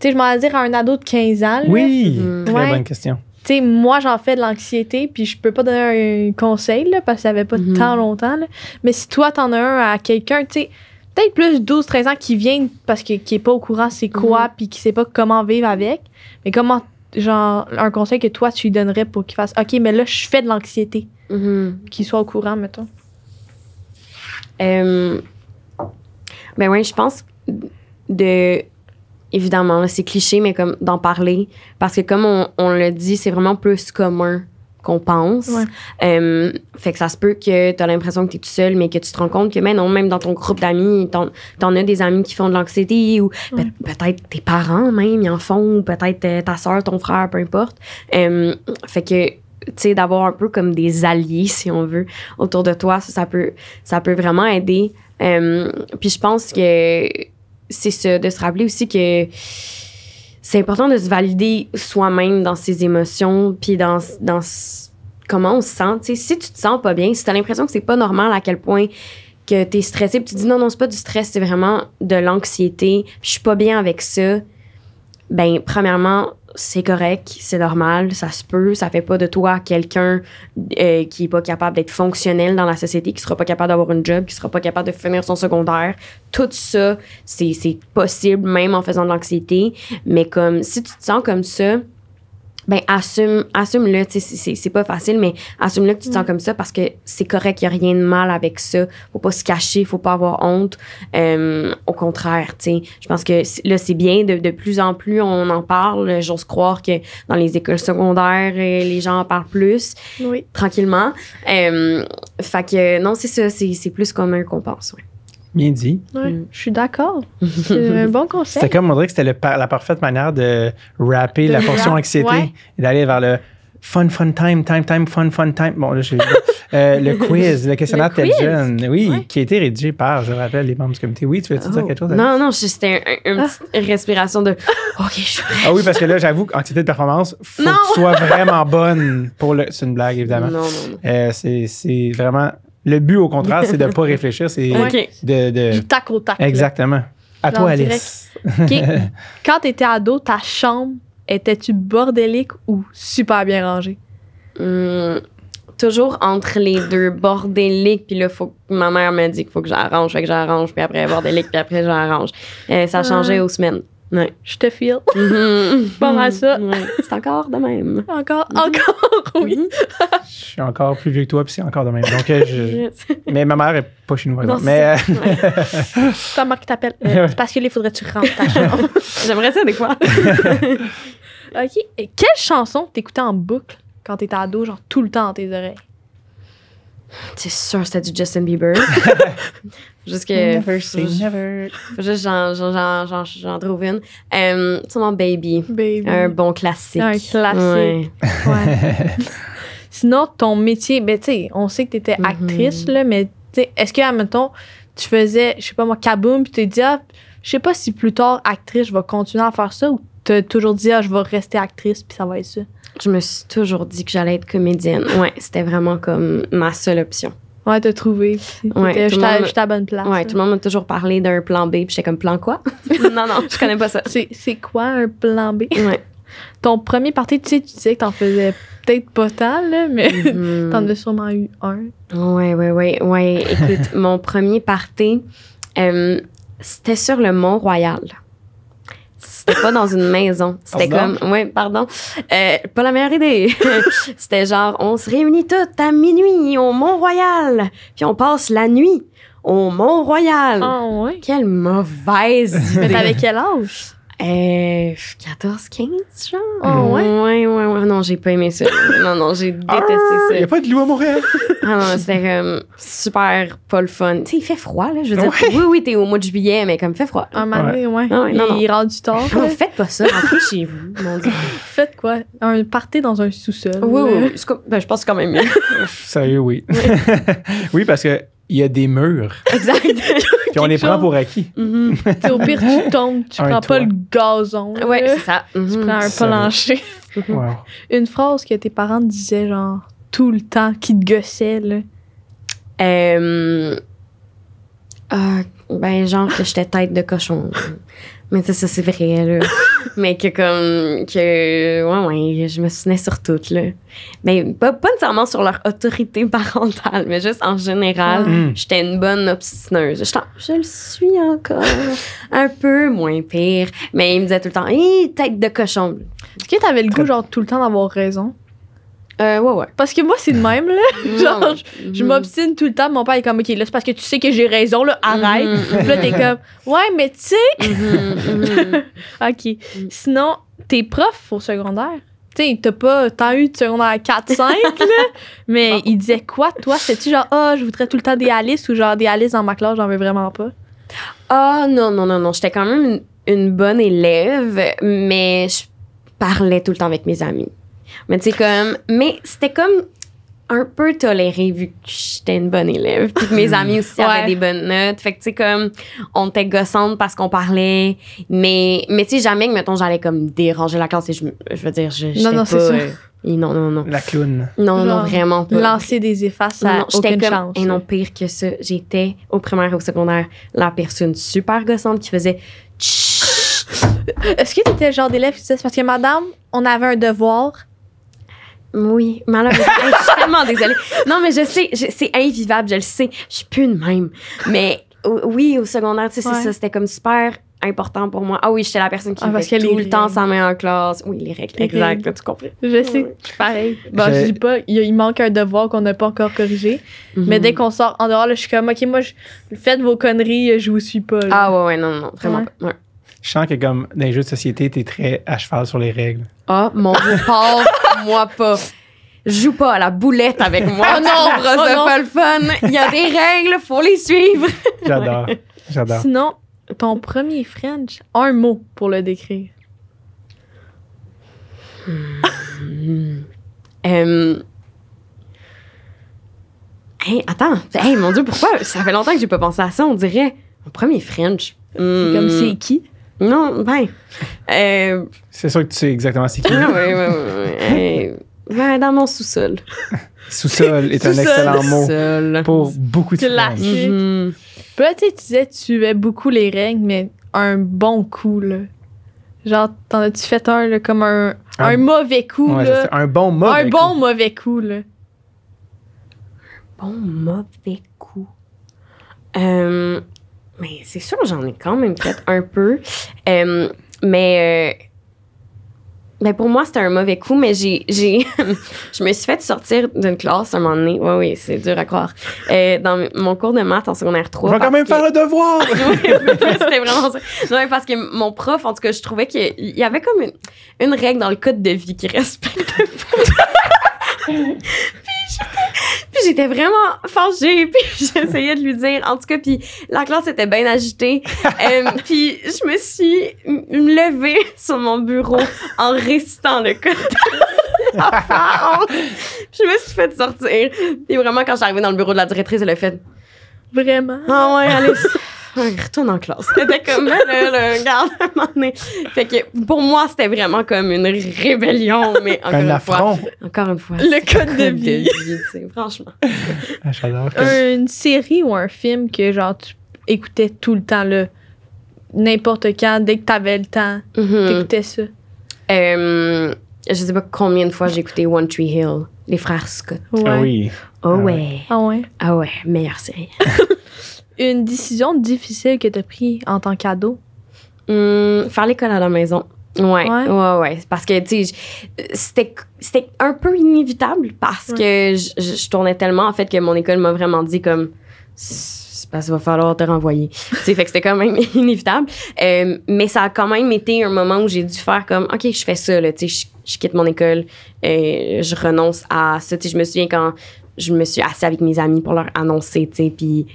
Speaker 2: Tu sais, je m'en vais dire à un ado de 15 ans. là.
Speaker 1: Oui,
Speaker 3: Mhm.
Speaker 1: très
Speaker 2: Ouais.
Speaker 1: bonne question.
Speaker 2: Tu sais, moi, j'en fais de l'anxiété, puis je peux pas donner un conseil, là, parce que ça avait pas
Speaker 3: Mhm.
Speaker 2: tant longtemps. là. Mais si toi, t'en as un à quelqu'un, tu sais, peut-être plus 12-13 ans qui vient parce que qui est pas au courant c'est quoi, puis qui sait pas comment vivre avec, mais comment, genre, un conseil que toi, tu lui donnerais pour qu'il fasse, OK, mais là, je fais de l'anxiété,
Speaker 3: Mhm.
Speaker 2: qu'il soit au courant, mettons.
Speaker 3: Euh, ben oui, je pense de. Évidemment, c'est cliché, mais comme d'en parler. Parce que comme on, on l'a dit, c'est vraiment plus commun qu'on pense.
Speaker 2: Ouais.
Speaker 3: Euh, fait que ça se peut que tu as l'impression que tu es tout seul, mais que tu te rends compte que mais non, même dans ton groupe d'amis, t'en t'en as des amis qui font de l'anxiété ou
Speaker 2: Ouais.
Speaker 3: peut-être tes parents même, ils en font, ou peut-être euh, ta soeur, ton frère, peu importe. Euh, fait que tu sais, d'avoir un peu comme des alliés, si on veut, autour de toi, ça, ça peut, ça peut vraiment aider. Euh, puis je pense que c'est ça, de se rappeler aussi que c'est important de se valider soi-même dans ses émotions, puis dans, dans comment on se sent. Tu sais, si tu te sens pas bien, si tu as l'impression que c'est pas normal à quel point que tu es stressé, puis tu dis non, non, c'est pas du stress, c'est vraiment de l'anxiété, puis je suis pas bien avec ça, ben, premièrement, c'est correct, c'est normal, ça se peut, ça fait pas de toi quelqu'un euh, qui est pas capable d'être fonctionnel dans la société, qui sera pas capable d'avoir une job, qui sera pas capable de finir son secondaire. Tout ça, c'est possible même en faisant de l'anxiété, mais comme si tu te sens comme ça, ben assume assume-le, tu sais c'est- c'est c'est pas facile mais assume-le que tu te sens comme ça parce que c'est correct, il y a rien de mal avec ça. Faut pas se cacher, faut pas avoir honte. Euh, au contraire, tu sais, je pense que là c'est bien de, de plus en plus on en parle, j'ose croire que dans les écoles secondaires euh, les gens en parlent plus
Speaker 2: Oui.
Speaker 3: tranquillement. Euh, fait que non, c'est ça, c'est c'est plus commun qu'on pense. ouais.
Speaker 1: Bien dit.
Speaker 2: Ouais,
Speaker 3: Mm.
Speaker 2: Je suis d'accord. C'est un bon conseil.
Speaker 1: C'était comme, on dirait que c'était par- la parfaite manière de rapper
Speaker 2: De
Speaker 1: la
Speaker 2: rap,
Speaker 1: portion anxiété
Speaker 2: ouais.
Speaker 1: et d'aller vers le fun, fun time, time, time, fun, fun time. Bon, là, j'ai euh, le quiz, le questionnaire
Speaker 3: Le
Speaker 1: tel
Speaker 3: quiz?
Speaker 1: jeune. Oui,
Speaker 3: Ouais.
Speaker 1: qui a été rédigé par, je rappelle, les membres du comité. Oui, tu veux-tu dire
Speaker 3: Oh.
Speaker 1: quelque chose?
Speaker 3: Non, non, je- c'était un- un- une
Speaker 2: Ah.
Speaker 3: petite respiration de OK, je suis prête.
Speaker 1: Ah oui, parce que là, j'avoue qu'anxiété de performance, faut
Speaker 3: Non.
Speaker 1: que tu sois vraiment bonne pour le. C'est une blague, évidemment.
Speaker 3: Non, non, non.
Speaker 1: Euh, c'est c'est vraiment. Le but, au contraire, c'est de ne pas réfléchir, c'est de. de-
Speaker 2: Du tac au tac. là.
Speaker 1: Exactement. À
Speaker 2: Genre
Speaker 1: toi, Alice.
Speaker 2: Quand t'étais ado, ta chambre, étais-tu bordélique ou super bien rangée?
Speaker 3: Hum, toujours entre les deux, bordélique, puis là, faut que ma mère me dit qu'il faut que j'arrange, fait que j'arrange, puis après bordélique, puis après j'arrange. Euh, ça changeait aux semaines. Ouais.
Speaker 2: Je te file. Pas mal ça.
Speaker 3: Ouais, C'est encore de même.
Speaker 2: Encore, encore, oui.
Speaker 3: Mhm.
Speaker 1: Je suis encore plus vieux que toi, puis c'est encore de même. Donc, euh, je- mais ma mère est pas chez nous, par
Speaker 3: Non,
Speaker 1: exemple. Mais
Speaker 3: c'est
Speaker 1: euh,
Speaker 2: Ta mère qui t'appelle. Euh, c'est parce que là, il faudrait que tu rentres ta chambre.
Speaker 3: J'aimerais ça des fois.
Speaker 2: OK. Et quelle chanson t'écoutais en boucle quand t'étais ado, genre tout le temps dans tes oreilles?
Speaker 3: C'est sûr, c'était du Justin Bieber. Juste que.
Speaker 1: never say never.
Speaker 3: Juste j'en- trouve une. Euh, c'est mon baby.
Speaker 2: Baby.
Speaker 3: Un bon classique.
Speaker 2: Un classique.
Speaker 3: Ouais.
Speaker 2: Ouais. Sinon, ton métier, ben, tu sais, on sait que t'étais
Speaker 3: Mhm.
Speaker 2: actrice, là, mais, tu sais, est-ce que, admettons, tu faisais, je sais pas moi, kaboom, puis tu t'es dit, ah, je sais pas si plus tard, actrice, je vais continuer à faire ça, ou t'as toujours dit, ah, je vais rester actrice, puis ça va être ça?
Speaker 3: Je me suis toujours dit que j'allais être comédienne. Ouais, c'était vraiment comme ma seule option.
Speaker 2: Ouais, t'as trouvé.
Speaker 3: Ouais,
Speaker 2: J'étais à- à bonne place.
Speaker 3: Ouais,
Speaker 2: là.
Speaker 3: tout le monde m'a toujours parlé d'un plan B, puis j'étais comme plan quoi? non, non, je connais pas ça.
Speaker 2: C'est quoi un plan B?
Speaker 3: Ouais.
Speaker 2: Ton premier parti, tu sais, tu disais que t'en faisais peut-être pas tant, là, mais
Speaker 3: Mhm.
Speaker 2: t'en as sûrement eu un.
Speaker 3: Ouais, ouais, ouais, ouais. Écoute, mon premier party, euh, c'était sur le Mont-Royal. C'était pas dans une maison. C'était comme, ouais, pardon. Euh, pas la meilleure idée. C'était genre, on se réunit toutes à minuit au Mont-Royal, puis on passe la nuit au Mont-Royal.
Speaker 2: Ah, ouais.
Speaker 3: Quelle mauvaise
Speaker 2: Mais
Speaker 3: idée.
Speaker 2: t'avais quel âge?
Speaker 3: Euh, 14, 15, genre?
Speaker 2: Ah ouais?
Speaker 3: Ouais, ouais, ouais. Non, j'ai pas aimé ça. Non, non, j'ai détesté
Speaker 1: Il n'y
Speaker 3: ça.
Speaker 1: a pas de loup à Montréal?
Speaker 3: Ah non, c'était comme super pas le fun. Tu sais, il fait froid, là. Je veux dire, oui, oui, t'es au mois de juillet, mais comme, fait froid.
Speaker 2: Un moment donné, ouais.
Speaker 3: Ah ouais, non,
Speaker 2: Il est rendu tard.
Speaker 3: Non, faites pas ça. Rentrez chez vous, mon Dieu.
Speaker 2: Faites quoi? Un party dans un sous-sol.
Speaker 3: Oui, oui, oui. Ben, je pense que c'est quand même mieux.
Speaker 1: Sérieux, oui. oui, parce qu'il y a des murs,
Speaker 3: exact.
Speaker 1: Puis on les prend
Speaker 2: chose.
Speaker 1: pour acquis.
Speaker 2: T'sais, au pire, tu tombes, tu
Speaker 1: Un
Speaker 2: prends
Speaker 1: toit.
Speaker 2: pas le gazon.
Speaker 3: c'est ça.
Speaker 2: Tu
Speaker 3: Mhm.
Speaker 2: prends un plancher.
Speaker 1: Wow.
Speaker 2: Une phrase que tes parents te disaient, genre, tout le temps, qui te gossait, là.
Speaker 3: Euh, ah, ben, genre que j'étais tête de cochon. Mais ça, ça c'est vrai, là. Mais que comme, que, ouais, ouais, je me souvenais sur toutes, là. Mais pas, pas nécessairement sur leur autorité parentale, mais juste en général,
Speaker 1: Mm.
Speaker 3: j'étais une bonne obstineuse. Je, je le suis encore. un peu moins pire. Mais ils me disaient tout le temps, hé, tête de cochon.
Speaker 2: Est-ce que t'avais le goût, genre, tout le temps d'avoir raison?
Speaker 3: Euh, ouais, ouais.
Speaker 2: Parce que moi, c'est de même, là. Genre. Je
Speaker 3: Mhm.
Speaker 2: m'obstine tout le temps. Mon père est comme, OK, là, c'est parce que tu sais que j'ai raison, là, arrête.
Speaker 3: Mhm,
Speaker 2: Puis là, t'es comme, ouais, mais tu sais. OK. Sinon, tes profs au secondaire, tu sais, t'as pas tant eu de secondaire 4-5, là, mais ils disaient quoi, toi? C'était-tu genre, ah, je voudrais tout le temps des Alice ou genre des Alice dans ma classe, j'en veux vraiment pas?
Speaker 3: Ah non, non, non, non. J'étais quand même une, une bonne élève, mais je parlais tout le temps avec mes amis. Mais tu sais, comme. Mais c'était comme. un peu tolérée vu que j'étais une bonne élève. Puis que mes amis aussi
Speaker 2: Ouais.
Speaker 3: avaient des bonnes notes. Fait que, tu sais, comme, on était gossante parce qu'on parlait. Mais, mais tu sais, jamais que, mettons, j'allais comme déranger la classe. Et je, je veux dire, je.
Speaker 2: non,
Speaker 3: pas,
Speaker 2: c'est ça.
Speaker 3: euh, non, non, non.
Speaker 1: La clown.
Speaker 3: Non, non, vraiment pas.
Speaker 2: Lancer des effaces, ça
Speaker 3: Non, non,
Speaker 2: aucune
Speaker 3: comme,
Speaker 2: chance.
Speaker 3: et non, pire que ça, j'étais au primaire et au secondaire la personne super gossante qui faisait.
Speaker 2: Est-ce que tu étais le genre d'élève qui disait, c'est parce que madame, on avait un devoir.
Speaker 3: Oui, malheureusement. Hey, je suis tellement désolée. Non, mais je sais, je- c'est invivable, je le sais. Je suis plus de même. Mais oui, au secondaire, tu sais,
Speaker 2: Ouais.
Speaker 3: c'est ça, c'était comme super important pour moi. Ah oui, j'étais la personne qui
Speaker 2: Ah, parce
Speaker 3: fait
Speaker 2: que
Speaker 3: tout le temps sa main en classe. Oui, les règles,
Speaker 2: Les
Speaker 3: exact, tu comprends.
Speaker 2: Je sais, je pareil. Bon,
Speaker 1: J'ai-
Speaker 2: je dis pas, il, manque un devoir qu'on n'a pas encore corrigé. Mais
Speaker 3: Mhm.
Speaker 2: dès qu'on sort en dehors, là, je suis comme, OK, moi, je, faites vos conneries, je vous suis pas. là.
Speaker 3: Ah ouais, ouais, non, non, vraiment
Speaker 2: Ouais.
Speaker 3: pas. Ouais.
Speaker 1: Je sens que comme dans les jeux de société, t'es très à cheval sur les règles.
Speaker 3: Ah, mon Dieu, parle, moi pas. Joue pas à la boulette avec moi.
Speaker 2: Oh non,
Speaker 3: trouveras
Speaker 2: oh
Speaker 3: pas le fun. Il y a des règles, faut les suivre.
Speaker 1: J'adore. J'adore.
Speaker 2: Sinon, ton premier French, un mot pour le décrire.
Speaker 3: Euh... Hey, attends. Hey, mon Dieu, pourquoi? Ça fait longtemps que j'ai pas pensé à ça, on dirait. Mon premier French.
Speaker 2: C'est
Speaker 3: Hmm.
Speaker 2: Comme c'est qui?
Speaker 3: Non, ben. Euh...
Speaker 1: C'est sûr que tu sais exactement c'est qui.
Speaker 3: ouais, ouais. Euh, Ben, dans mon sous-sol.
Speaker 1: Sous-sol est un excellent mot
Speaker 3: Sous-sol.
Speaker 1: pour beaucoup de.
Speaker 3: Mhm.
Speaker 2: Puis là, tu sais, tu disais, tu suivais beaucoup les règles, mais un bon coup, là. Genre, t'en as-tu fait un, là, comme un,
Speaker 1: Un-
Speaker 2: un mauvais coup,
Speaker 1: Ouais,
Speaker 2: là?
Speaker 1: c'est un bon mot.
Speaker 2: un bon mauvais coup, là.
Speaker 3: Bon, mauvais coup. Euh, mais c'est sûr, j'en ai quand même fait un peu. Euh, mais, euh, mais pour moi, c'était un mauvais coup, mais j'ai, j'ai, je me suis fait sortir d'une classe à un moment donné. Oui, oui, c'est dur à croire. Euh, dans mon cours de maths en secondaire 3.
Speaker 1: On va quand même faire le devoir.
Speaker 3: C'était vraiment ça. Non, mais parce que mon prof, en tout cas, je trouvais qu'il y avait comme une, une règle dans le code de vie qui respectait pas. puis j'étais- puis j'étais vraiment fâchée, puis j'essayais de lui dire. En tout cas, puis la classe était bien agitée. Euh, puis je me suis levée sur mon bureau en récitant le code je me suis fait sortir. Puis vraiment, quand je suis arrivée dans le bureau de la directrice, elle a fait
Speaker 2: Vraiment?
Speaker 3: ah ouais, allez, retourne en classe. C'était comme, là, là, regarde, à un moment donné. Fait que pour moi, c'était vraiment comme une rébellion, mais encore
Speaker 1: Un
Speaker 3: une
Speaker 1: affront.
Speaker 3: fois. Encore une fois.
Speaker 2: Le code de vie.
Speaker 3: tu sais, franchement.
Speaker 1: Ah, J'adore.
Speaker 2: Une série ou un film que, genre, tu écoutais tout le temps, là. N'importe quand, dès que t'avais le temps,
Speaker 3: Mhm.
Speaker 2: t'écoutais ça?
Speaker 3: Euh, je sais pas combien de fois j'ai écouté One Tree Hill, les frères Scott.
Speaker 2: Ouais.
Speaker 1: Ah oui.
Speaker 3: Oh
Speaker 1: Ah
Speaker 3: ouais.
Speaker 2: Ah ouais?
Speaker 3: Ah ouais, meilleure série.
Speaker 2: Une décision difficile que t'as prise en tant qu'ado?
Speaker 3: Hum, faire l'école à la maison. Ouais,
Speaker 2: Ouais.
Speaker 3: ouais, ouais. Parce que, tu c'était c'était un peu inévitable parce que je, tournais tellement, en fait, que mon école m'a vraiment dit comme. C'est parce qu'il va falloir te renvoyer. tu sais, fait que c'était quand même inévitable. Euh, mais ça a quand même été un moment où j'ai dû faire comme, OK, je fais ça, là, tu sais, je, je quitte mon école, euh, je renonce à ça. Tu sais, je me souviens quand je me suis assise avec mes amis pour leur annoncer, tu sais, puis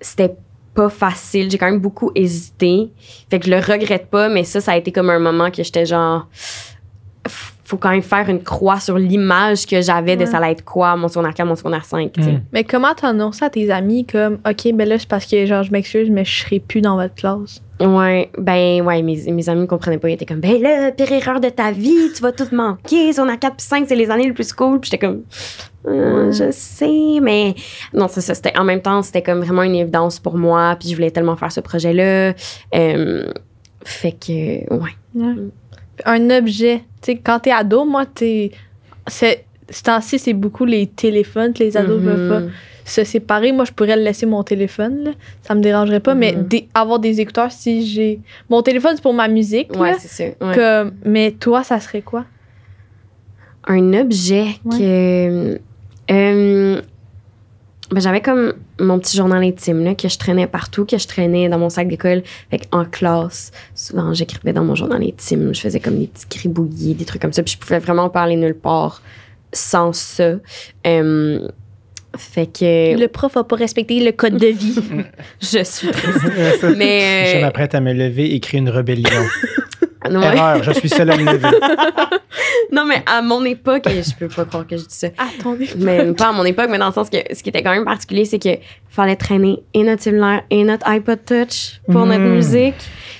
Speaker 3: c'était pas facile. J'ai quand même beaucoup hésité. Fait que je le regrette pas, mais ça, ça a été comme un moment que j'étais genre. Faut quand même faire une croix sur l'image que j'avais de ça allait être quoi, mon secondaire 4, mon secondaire 5. tu sais.
Speaker 1: Mm.
Speaker 2: Mais comment t'as annoncé à tes amis comme, OK, ben là, c'est parce que, genre, je m'excuse, mais je serai plus dans votre classe?
Speaker 3: Ouais, ben ouais, mes, mes amis ne comprenaient pas. Ils étaient comme, ben là, pire erreur de ta vie, tu vas tout manquer. Secondaire 4 puis 5, c'est les années les plus cool. Puis j'étais comme, Euh, je sais, mais non, c'est ça. C'était, en même temps, c'était comme vraiment une évidence pour moi. Puis je voulais tellement faire ce projet-là. Euh, fait que, ouais.
Speaker 2: Un objet. Tu sais, quand t'es ado, moi, t'es. C'est. Ce temps-ci, c'est beaucoup les téléphones que les ados veulent pas
Speaker 3: Mhm.
Speaker 2: Se séparer. Moi, je pourrais le laisser mon téléphone, là. Ça me dérangerait pas, mais
Speaker 3: Mhm.
Speaker 2: des- avoir des écouteurs si j'ai. Mon téléphone, c'est pour ma musique,
Speaker 3: Ouais, c'est ouais.
Speaker 2: Mais toi, ça serait quoi?
Speaker 3: un objet que. euh, ben, j'avais comme mon petit journal intime là, que je traînais partout, que je traînais dans mon sac d'école. Fait en classe, souvent, j'écrivais dans mon journal intime. Je faisais comme des petits gribouillis, des trucs comme ça. Puis je pouvais vraiment pas aller nulle part sans ça. Euh, fait que
Speaker 2: Le prof a pas respecté le code de vie.
Speaker 3: je suis triste.
Speaker 1: Je
Speaker 3: Mais. euh,
Speaker 1: m'apprête à me lever et créer une rébellion.
Speaker 3: Ouais.
Speaker 1: Erreur, je suis seul à me lever.
Speaker 3: Non, mais à mon époque, et je peux pas croire que je dis ça.
Speaker 2: Attendez.
Speaker 3: Mais pas à mon époque, mais dans le sens que ce qui était quand même particulier, c'est que fallait traîner et notre cellulaire et notre iPod Touch pour notre
Speaker 1: Mm.
Speaker 3: musique.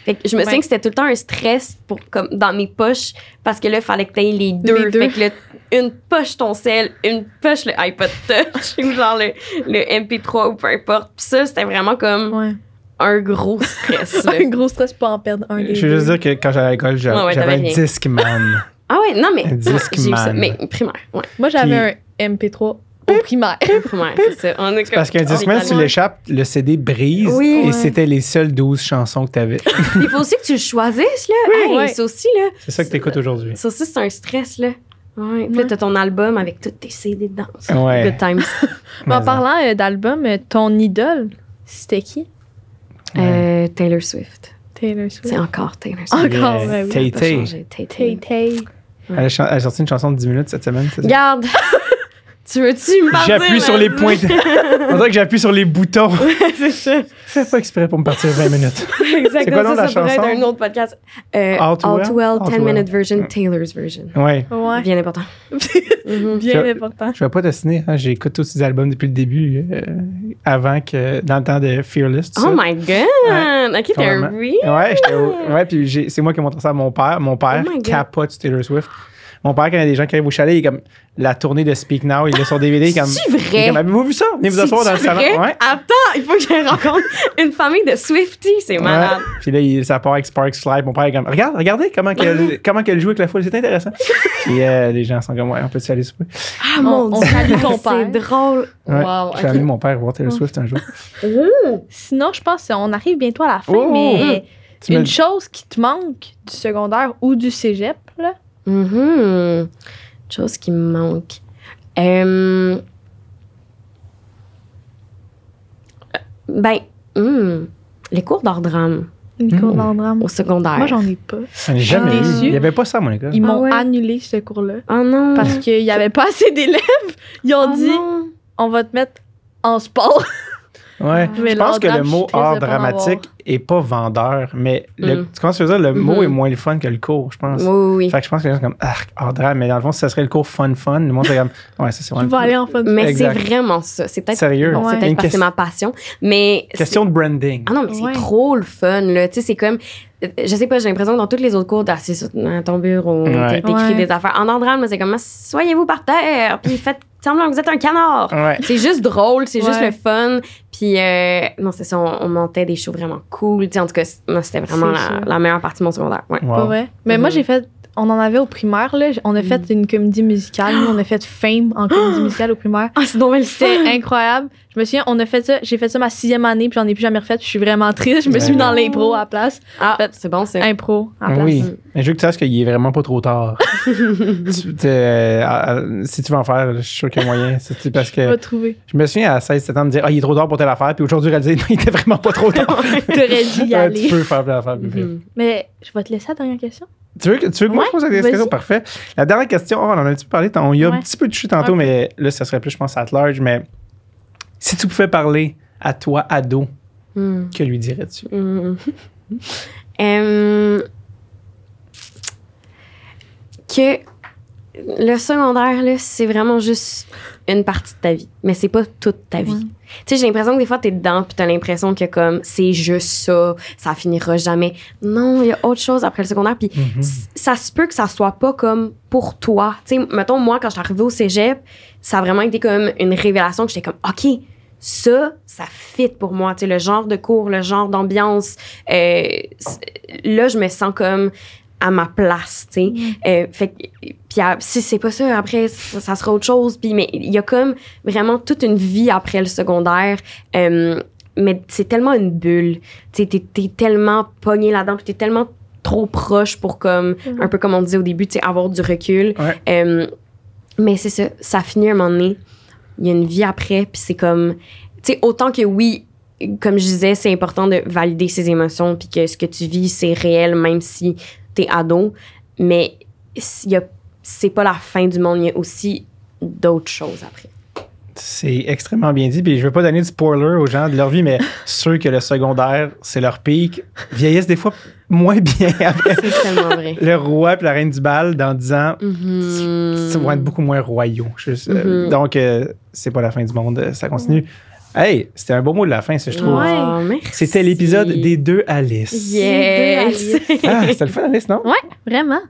Speaker 3: Fait que je me
Speaker 2: Ouais.
Speaker 3: souviens que c'était tout le temps un stress pour, comme, dans mes poches parce que là, il fallait que tu les deux.
Speaker 2: Les deux.
Speaker 3: Fait que là, une poche ton sel, une poche le iPod Touch ou genre le, le MP3 ou peu importe. Puis ça, c'était vraiment comme
Speaker 2: Ouais.
Speaker 3: Un gros stress.
Speaker 2: Un gros stress pour en perdre un des
Speaker 1: Je veux juste dire que quand j'allais à l'école, j'a-
Speaker 3: Ouais, ouais,
Speaker 1: j'avais un
Speaker 3: rien.
Speaker 1: Discman.
Speaker 3: ah ouais, non, mais
Speaker 1: Un
Speaker 3: ouais,
Speaker 1: disque
Speaker 3: j'ai eu ça.
Speaker 1: man.
Speaker 3: Mais primaire, ouais.
Speaker 2: Moi, j'avais un MP3 au primaire.
Speaker 3: Primaire, c'est ça. On est comme-
Speaker 1: Parce qu'un Discman, tu
Speaker 3: tellement-
Speaker 1: l'échappes, le CD brise
Speaker 3: Oui.
Speaker 1: et
Speaker 2: Ouais.
Speaker 1: c'était les seules 12 chansons que tu avais.
Speaker 3: Il faut aussi que tu le choisisses, là. Hey,
Speaker 2: ouais.
Speaker 3: Ça aussi, là.
Speaker 1: C'est ça que tu écoutes aujourd'hui.
Speaker 3: Ça aussi, c'est un stress, là. Ouais. Puis là, t'as ton album avec tous tes CD dedans.
Speaker 1: Ouais.
Speaker 3: Good times.
Speaker 2: Mais en parlant euh, d'album, euh, ton idole, c'était qui?
Speaker 3: Euh, Taylor Swift.
Speaker 2: Taylor Swift.
Speaker 3: C'est encore Taylor Swift.
Speaker 2: Encore,
Speaker 1: Yeah.
Speaker 2: ouais, oui.
Speaker 1: Tay
Speaker 3: Pas
Speaker 1: Tay.
Speaker 3: changé. Tay
Speaker 2: Tay
Speaker 3: Tay.
Speaker 2: Tay.
Speaker 1: Elle a, chan- elle a sorti une chanson de 10 minutes cette semaine. c'est ça?
Speaker 3: Regarde. tu veux-tu me partir?
Speaker 1: J'appuie sur les points. On dirait que j'appuie sur les boutons.
Speaker 3: c'est ça.
Speaker 1: Fais pas exprès pour me partir 20 minutes.
Speaker 3: Exactement.
Speaker 1: C'est quoi
Speaker 3: ça,
Speaker 1: la
Speaker 3: ça pourrait
Speaker 1: chanson?
Speaker 3: être un autre podcast. Euh,
Speaker 1: All Too Well?
Speaker 3: All Too Well,
Speaker 1: All Too
Speaker 3: 10
Speaker 1: Well.
Speaker 3: minute version, Taylor's version.
Speaker 1: Ouais.
Speaker 2: Ouais.
Speaker 3: Bien important. Mhm.
Speaker 2: Bien
Speaker 1: Je-
Speaker 2: important.
Speaker 1: Je vais pas t'assiner. Hein, J'écoute tous ces albums depuis le début, euh, avant que, dans le temps de Fearless.
Speaker 3: Oh
Speaker 1: ça.
Speaker 3: my god! Ok, t'es un real?
Speaker 1: Ouais, ouais, puis j'ai- c'est moi qui ai montré ça à mon père. Mon père
Speaker 3: Oh
Speaker 1: capote Taylor Swift. Mon père, quand il y a des gens qui arrivent au chalet, il est comme la tournée de Speak Now, il est sur DVD. Comme,
Speaker 3: C'est
Speaker 1: il est
Speaker 3: vrai?
Speaker 1: comme, Avez-vous vu ça? Venez vous asseoir dans le salon. Ouais.
Speaker 3: Attends, il faut que je rencontre une famille de Swifties, c'est malade.
Speaker 1: Ouais. Puis là, il, ça part avec Sparks Fly. Mon père est comme, regarde, regardez comment qu'elle, comment qu'elle joue avec la foule, c'est intéressant. Puis euh, les gens sont comme, ouais, on peut-y aller souper.
Speaker 3: Ah
Speaker 2: On-
Speaker 3: mon
Speaker 2: on
Speaker 3: dieu, c'est drôle.
Speaker 1: Ouais.
Speaker 3: Wow,
Speaker 1: J'ai
Speaker 3: ok.
Speaker 1: amené mon père voir Taylor Swift un jour.
Speaker 2: Sinon, je pense qu'on arrive bientôt à la fin,
Speaker 1: Oh!
Speaker 2: mais une chose qui te manque du secondaire ou du cégep,
Speaker 3: Mhm. Chose qui me manque. Euh, Ben, hmm, les cours d'art drame
Speaker 2: une cours
Speaker 1: Mm.
Speaker 2: d'art drame.
Speaker 3: au secondaire.
Speaker 2: Moi, j'en ai pas.
Speaker 1: J'en ai jamais eu. Il n'y avait pas ça mon école.
Speaker 2: Ils
Speaker 3: Ah
Speaker 2: m'ont
Speaker 3: ouais?
Speaker 2: annulé ce cours-là
Speaker 3: Oh non.
Speaker 2: parce qu'il n'y avait pas assez d'élèves. Ils ont
Speaker 3: Oh
Speaker 2: dit
Speaker 3: non.
Speaker 2: on va te mettre en sport.
Speaker 1: Ouais.
Speaker 2: Mais
Speaker 1: Je pense que le
Speaker 2: drame, je
Speaker 1: mot art dramatique est pas vendeur, mais le,
Speaker 3: Mm.
Speaker 1: tu commences à dire le mot
Speaker 3: Mhm.
Speaker 1: est moins le fun que le cours, je pense.
Speaker 3: Oui, oui.
Speaker 1: Fait que je pense que les gens sont comme ah, art drame, mais dans le fond, ça serait le cours fun fun, le monde serait comme ouais, ça c'est
Speaker 2: Je
Speaker 1: vraiment.
Speaker 2: vais aller en fun.
Speaker 3: Mais c'est vraiment ça. C'est peut-être
Speaker 1: Sérieux?
Speaker 3: bon, c'est peut-être parce que c'est
Speaker 1: question-
Speaker 3: ma passion. Mais
Speaker 1: Question de branding.
Speaker 3: Ah non, mais c'est
Speaker 2: Ouais.
Speaker 3: trop le fun, là. Tu sais, c'est comme. euh, Je sais pas, j'ai l'impression que dans tous les autres cours, d'assis sur à ton bureau,
Speaker 1: Ouais.
Speaker 3: t'é- t'écris
Speaker 2: Ouais.
Speaker 3: des affaires. En moi, c'est comme, soyez-vous par terre, puis faites semblant que vous êtes un canard.
Speaker 1: Ouais.
Speaker 3: C'est juste drôle, c'est juste le fun. Puis, euh, non, c'est ça, on, on montait des shows vraiment cool. Tu sais, en tout cas, c'était vraiment la, meilleure partie de mon secondaire. Ouais.
Speaker 1: Wow.
Speaker 2: Mais moi,
Speaker 3: Mhm.
Speaker 2: j'ai fait. On en avait au primaire, là. On a fait une comédie musicale. Nous, on a fait Fame en comédie musicale au primaire.
Speaker 3: Ah, c'est.
Speaker 2: C'était incroyable. Je me souviens, on a fait ça. J'ai fait ça ma sixième année, puis j'en ai plus jamais refait. puis Je suis vraiment triste. Je me suis mis dans l'impro à la place.
Speaker 3: Ah,
Speaker 2: Fait-
Speaker 3: c'est bon, c'est.
Speaker 2: Impro à la place.
Speaker 1: Oui, mais je veux que tu saches qu'il est vraiment pas trop tard. Tu- euh, à- à- si tu veux en faire, je suis sûr qu'il y a moyen. C'est parce
Speaker 2: Je
Speaker 1: que
Speaker 2: trouver.
Speaker 1: je me souviens à 16-17 ans de me dire Ah, il est trop tard pour telle affaire, puis aujourd'hui, réaliser non, il était vraiment pas trop tard.
Speaker 2: T'aurais dû y
Speaker 1: Ouais,
Speaker 2: aller.
Speaker 1: tu peux faire plein d'affaires. plus vite.
Speaker 3: Mhm.
Speaker 2: Mais je vais te laisser la dernière question.
Speaker 1: Tu veux que, tu veux que moi
Speaker 2: Ouais,
Speaker 1: je pose la question?
Speaker 2: vas-y.
Speaker 1: Parfait. La dernière question, oh, on en a un petit peu parlé, on y a
Speaker 2: Ouais.
Speaker 1: un petit peu touché tantôt, mais là, ça serait plus, je pense, à large. Mais si tu pouvais parler à toi, ado,
Speaker 3: Hmm.
Speaker 1: que lui dirais-tu?
Speaker 3: Hmm. Que le secondaire, là, c'est vraiment juste une partie de ta vie. Mais c'est pas toute ta vie.
Speaker 2: Ouais.
Speaker 3: Tu sais, j'ai l'impression que des fois, t'es dedans, puis t'as l'impression que comme c'est juste ça, ça finira jamais. Non, il y a autre chose après le secondaire. Puis
Speaker 1: Mhm.
Speaker 3: c- ça se peut que ça soit pas comme pour toi. Tu sais, mettons, moi, quand je suis arrivée au cégep, ça a vraiment été comme une révélation que j'étais comme, OK, ça, ça fit pour moi. Tu sais, le genre de cours, le genre d'ambiance. euh, là, je me sens comme à ma place, tu sais. Euh, fait que- puis à- si c'est pas ça, après, ça, ça sera autre chose. Puis, mais il y a comme vraiment toute une vie après le secondaire. euh, mais c'est tellement une bulle. Tu sais, t'es, t'es tellement pogné là-dedans, puis t'es tellement trop proche pour comme,
Speaker 2: Mhm.
Speaker 3: un peu comme on disait au début, tu sais, avoir du recul.
Speaker 1: Ouais.
Speaker 3: Euh, mais c'est ça, ça finit un moment donné. Il y a une vie après, puis c'est comme, tu sais, autant que oui, comme je disais, c'est important de valider ses émotions, puis que ce que tu vis, c'est réel, même si t'es ado. Mais c'est pas la fin du monde, il y a aussi d'autres choses après.
Speaker 1: C'est extrêmement bien dit. Puis je veux pas donner de spoiler aux gens de leur vie, mais ceux que le secondaire, c'est leur pic, vieillissent des fois moins bien après.
Speaker 3: C'est tellement vrai.
Speaker 1: Le roi et la reine du bal, dans 10 ans, ça vont être beaucoup moins royaux. Je-
Speaker 3: Mhm.
Speaker 1: Donc, euh, c'est pas la fin du monde. Ça continue. Hey, c'était un beau mot de la fin, ça, je trouve.
Speaker 2: Ouais.
Speaker 3: Merci.
Speaker 1: C'était l'épisode des deux Alice.
Speaker 3: Yes.
Speaker 1: Ah, c'était le fun, Alice, non?
Speaker 2: Vraiment.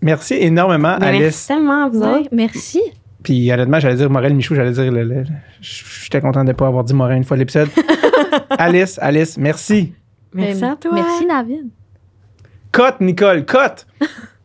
Speaker 1: Merci énormément,
Speaker 3: Ben,
Speaker 1: Alice.
Speaker 3: Merci tellement à vous
Speaker 2: Ouais,
Speaker 3: autres.
Speaker 2: merci.
Speaker 1: Puis honnêtement, j'allais dire Morel Michou, j'allais dire le, le- J'étais content de ne pas avoir dit Morel une fois de l'épisode. Alice, Alice, merci.
Speaker 3: Merci
Speaker 2: Ben,
Speaker 3: à toi.
Speaker 2: Merci, David.
Speaker 1: Cote, Nicole, cote!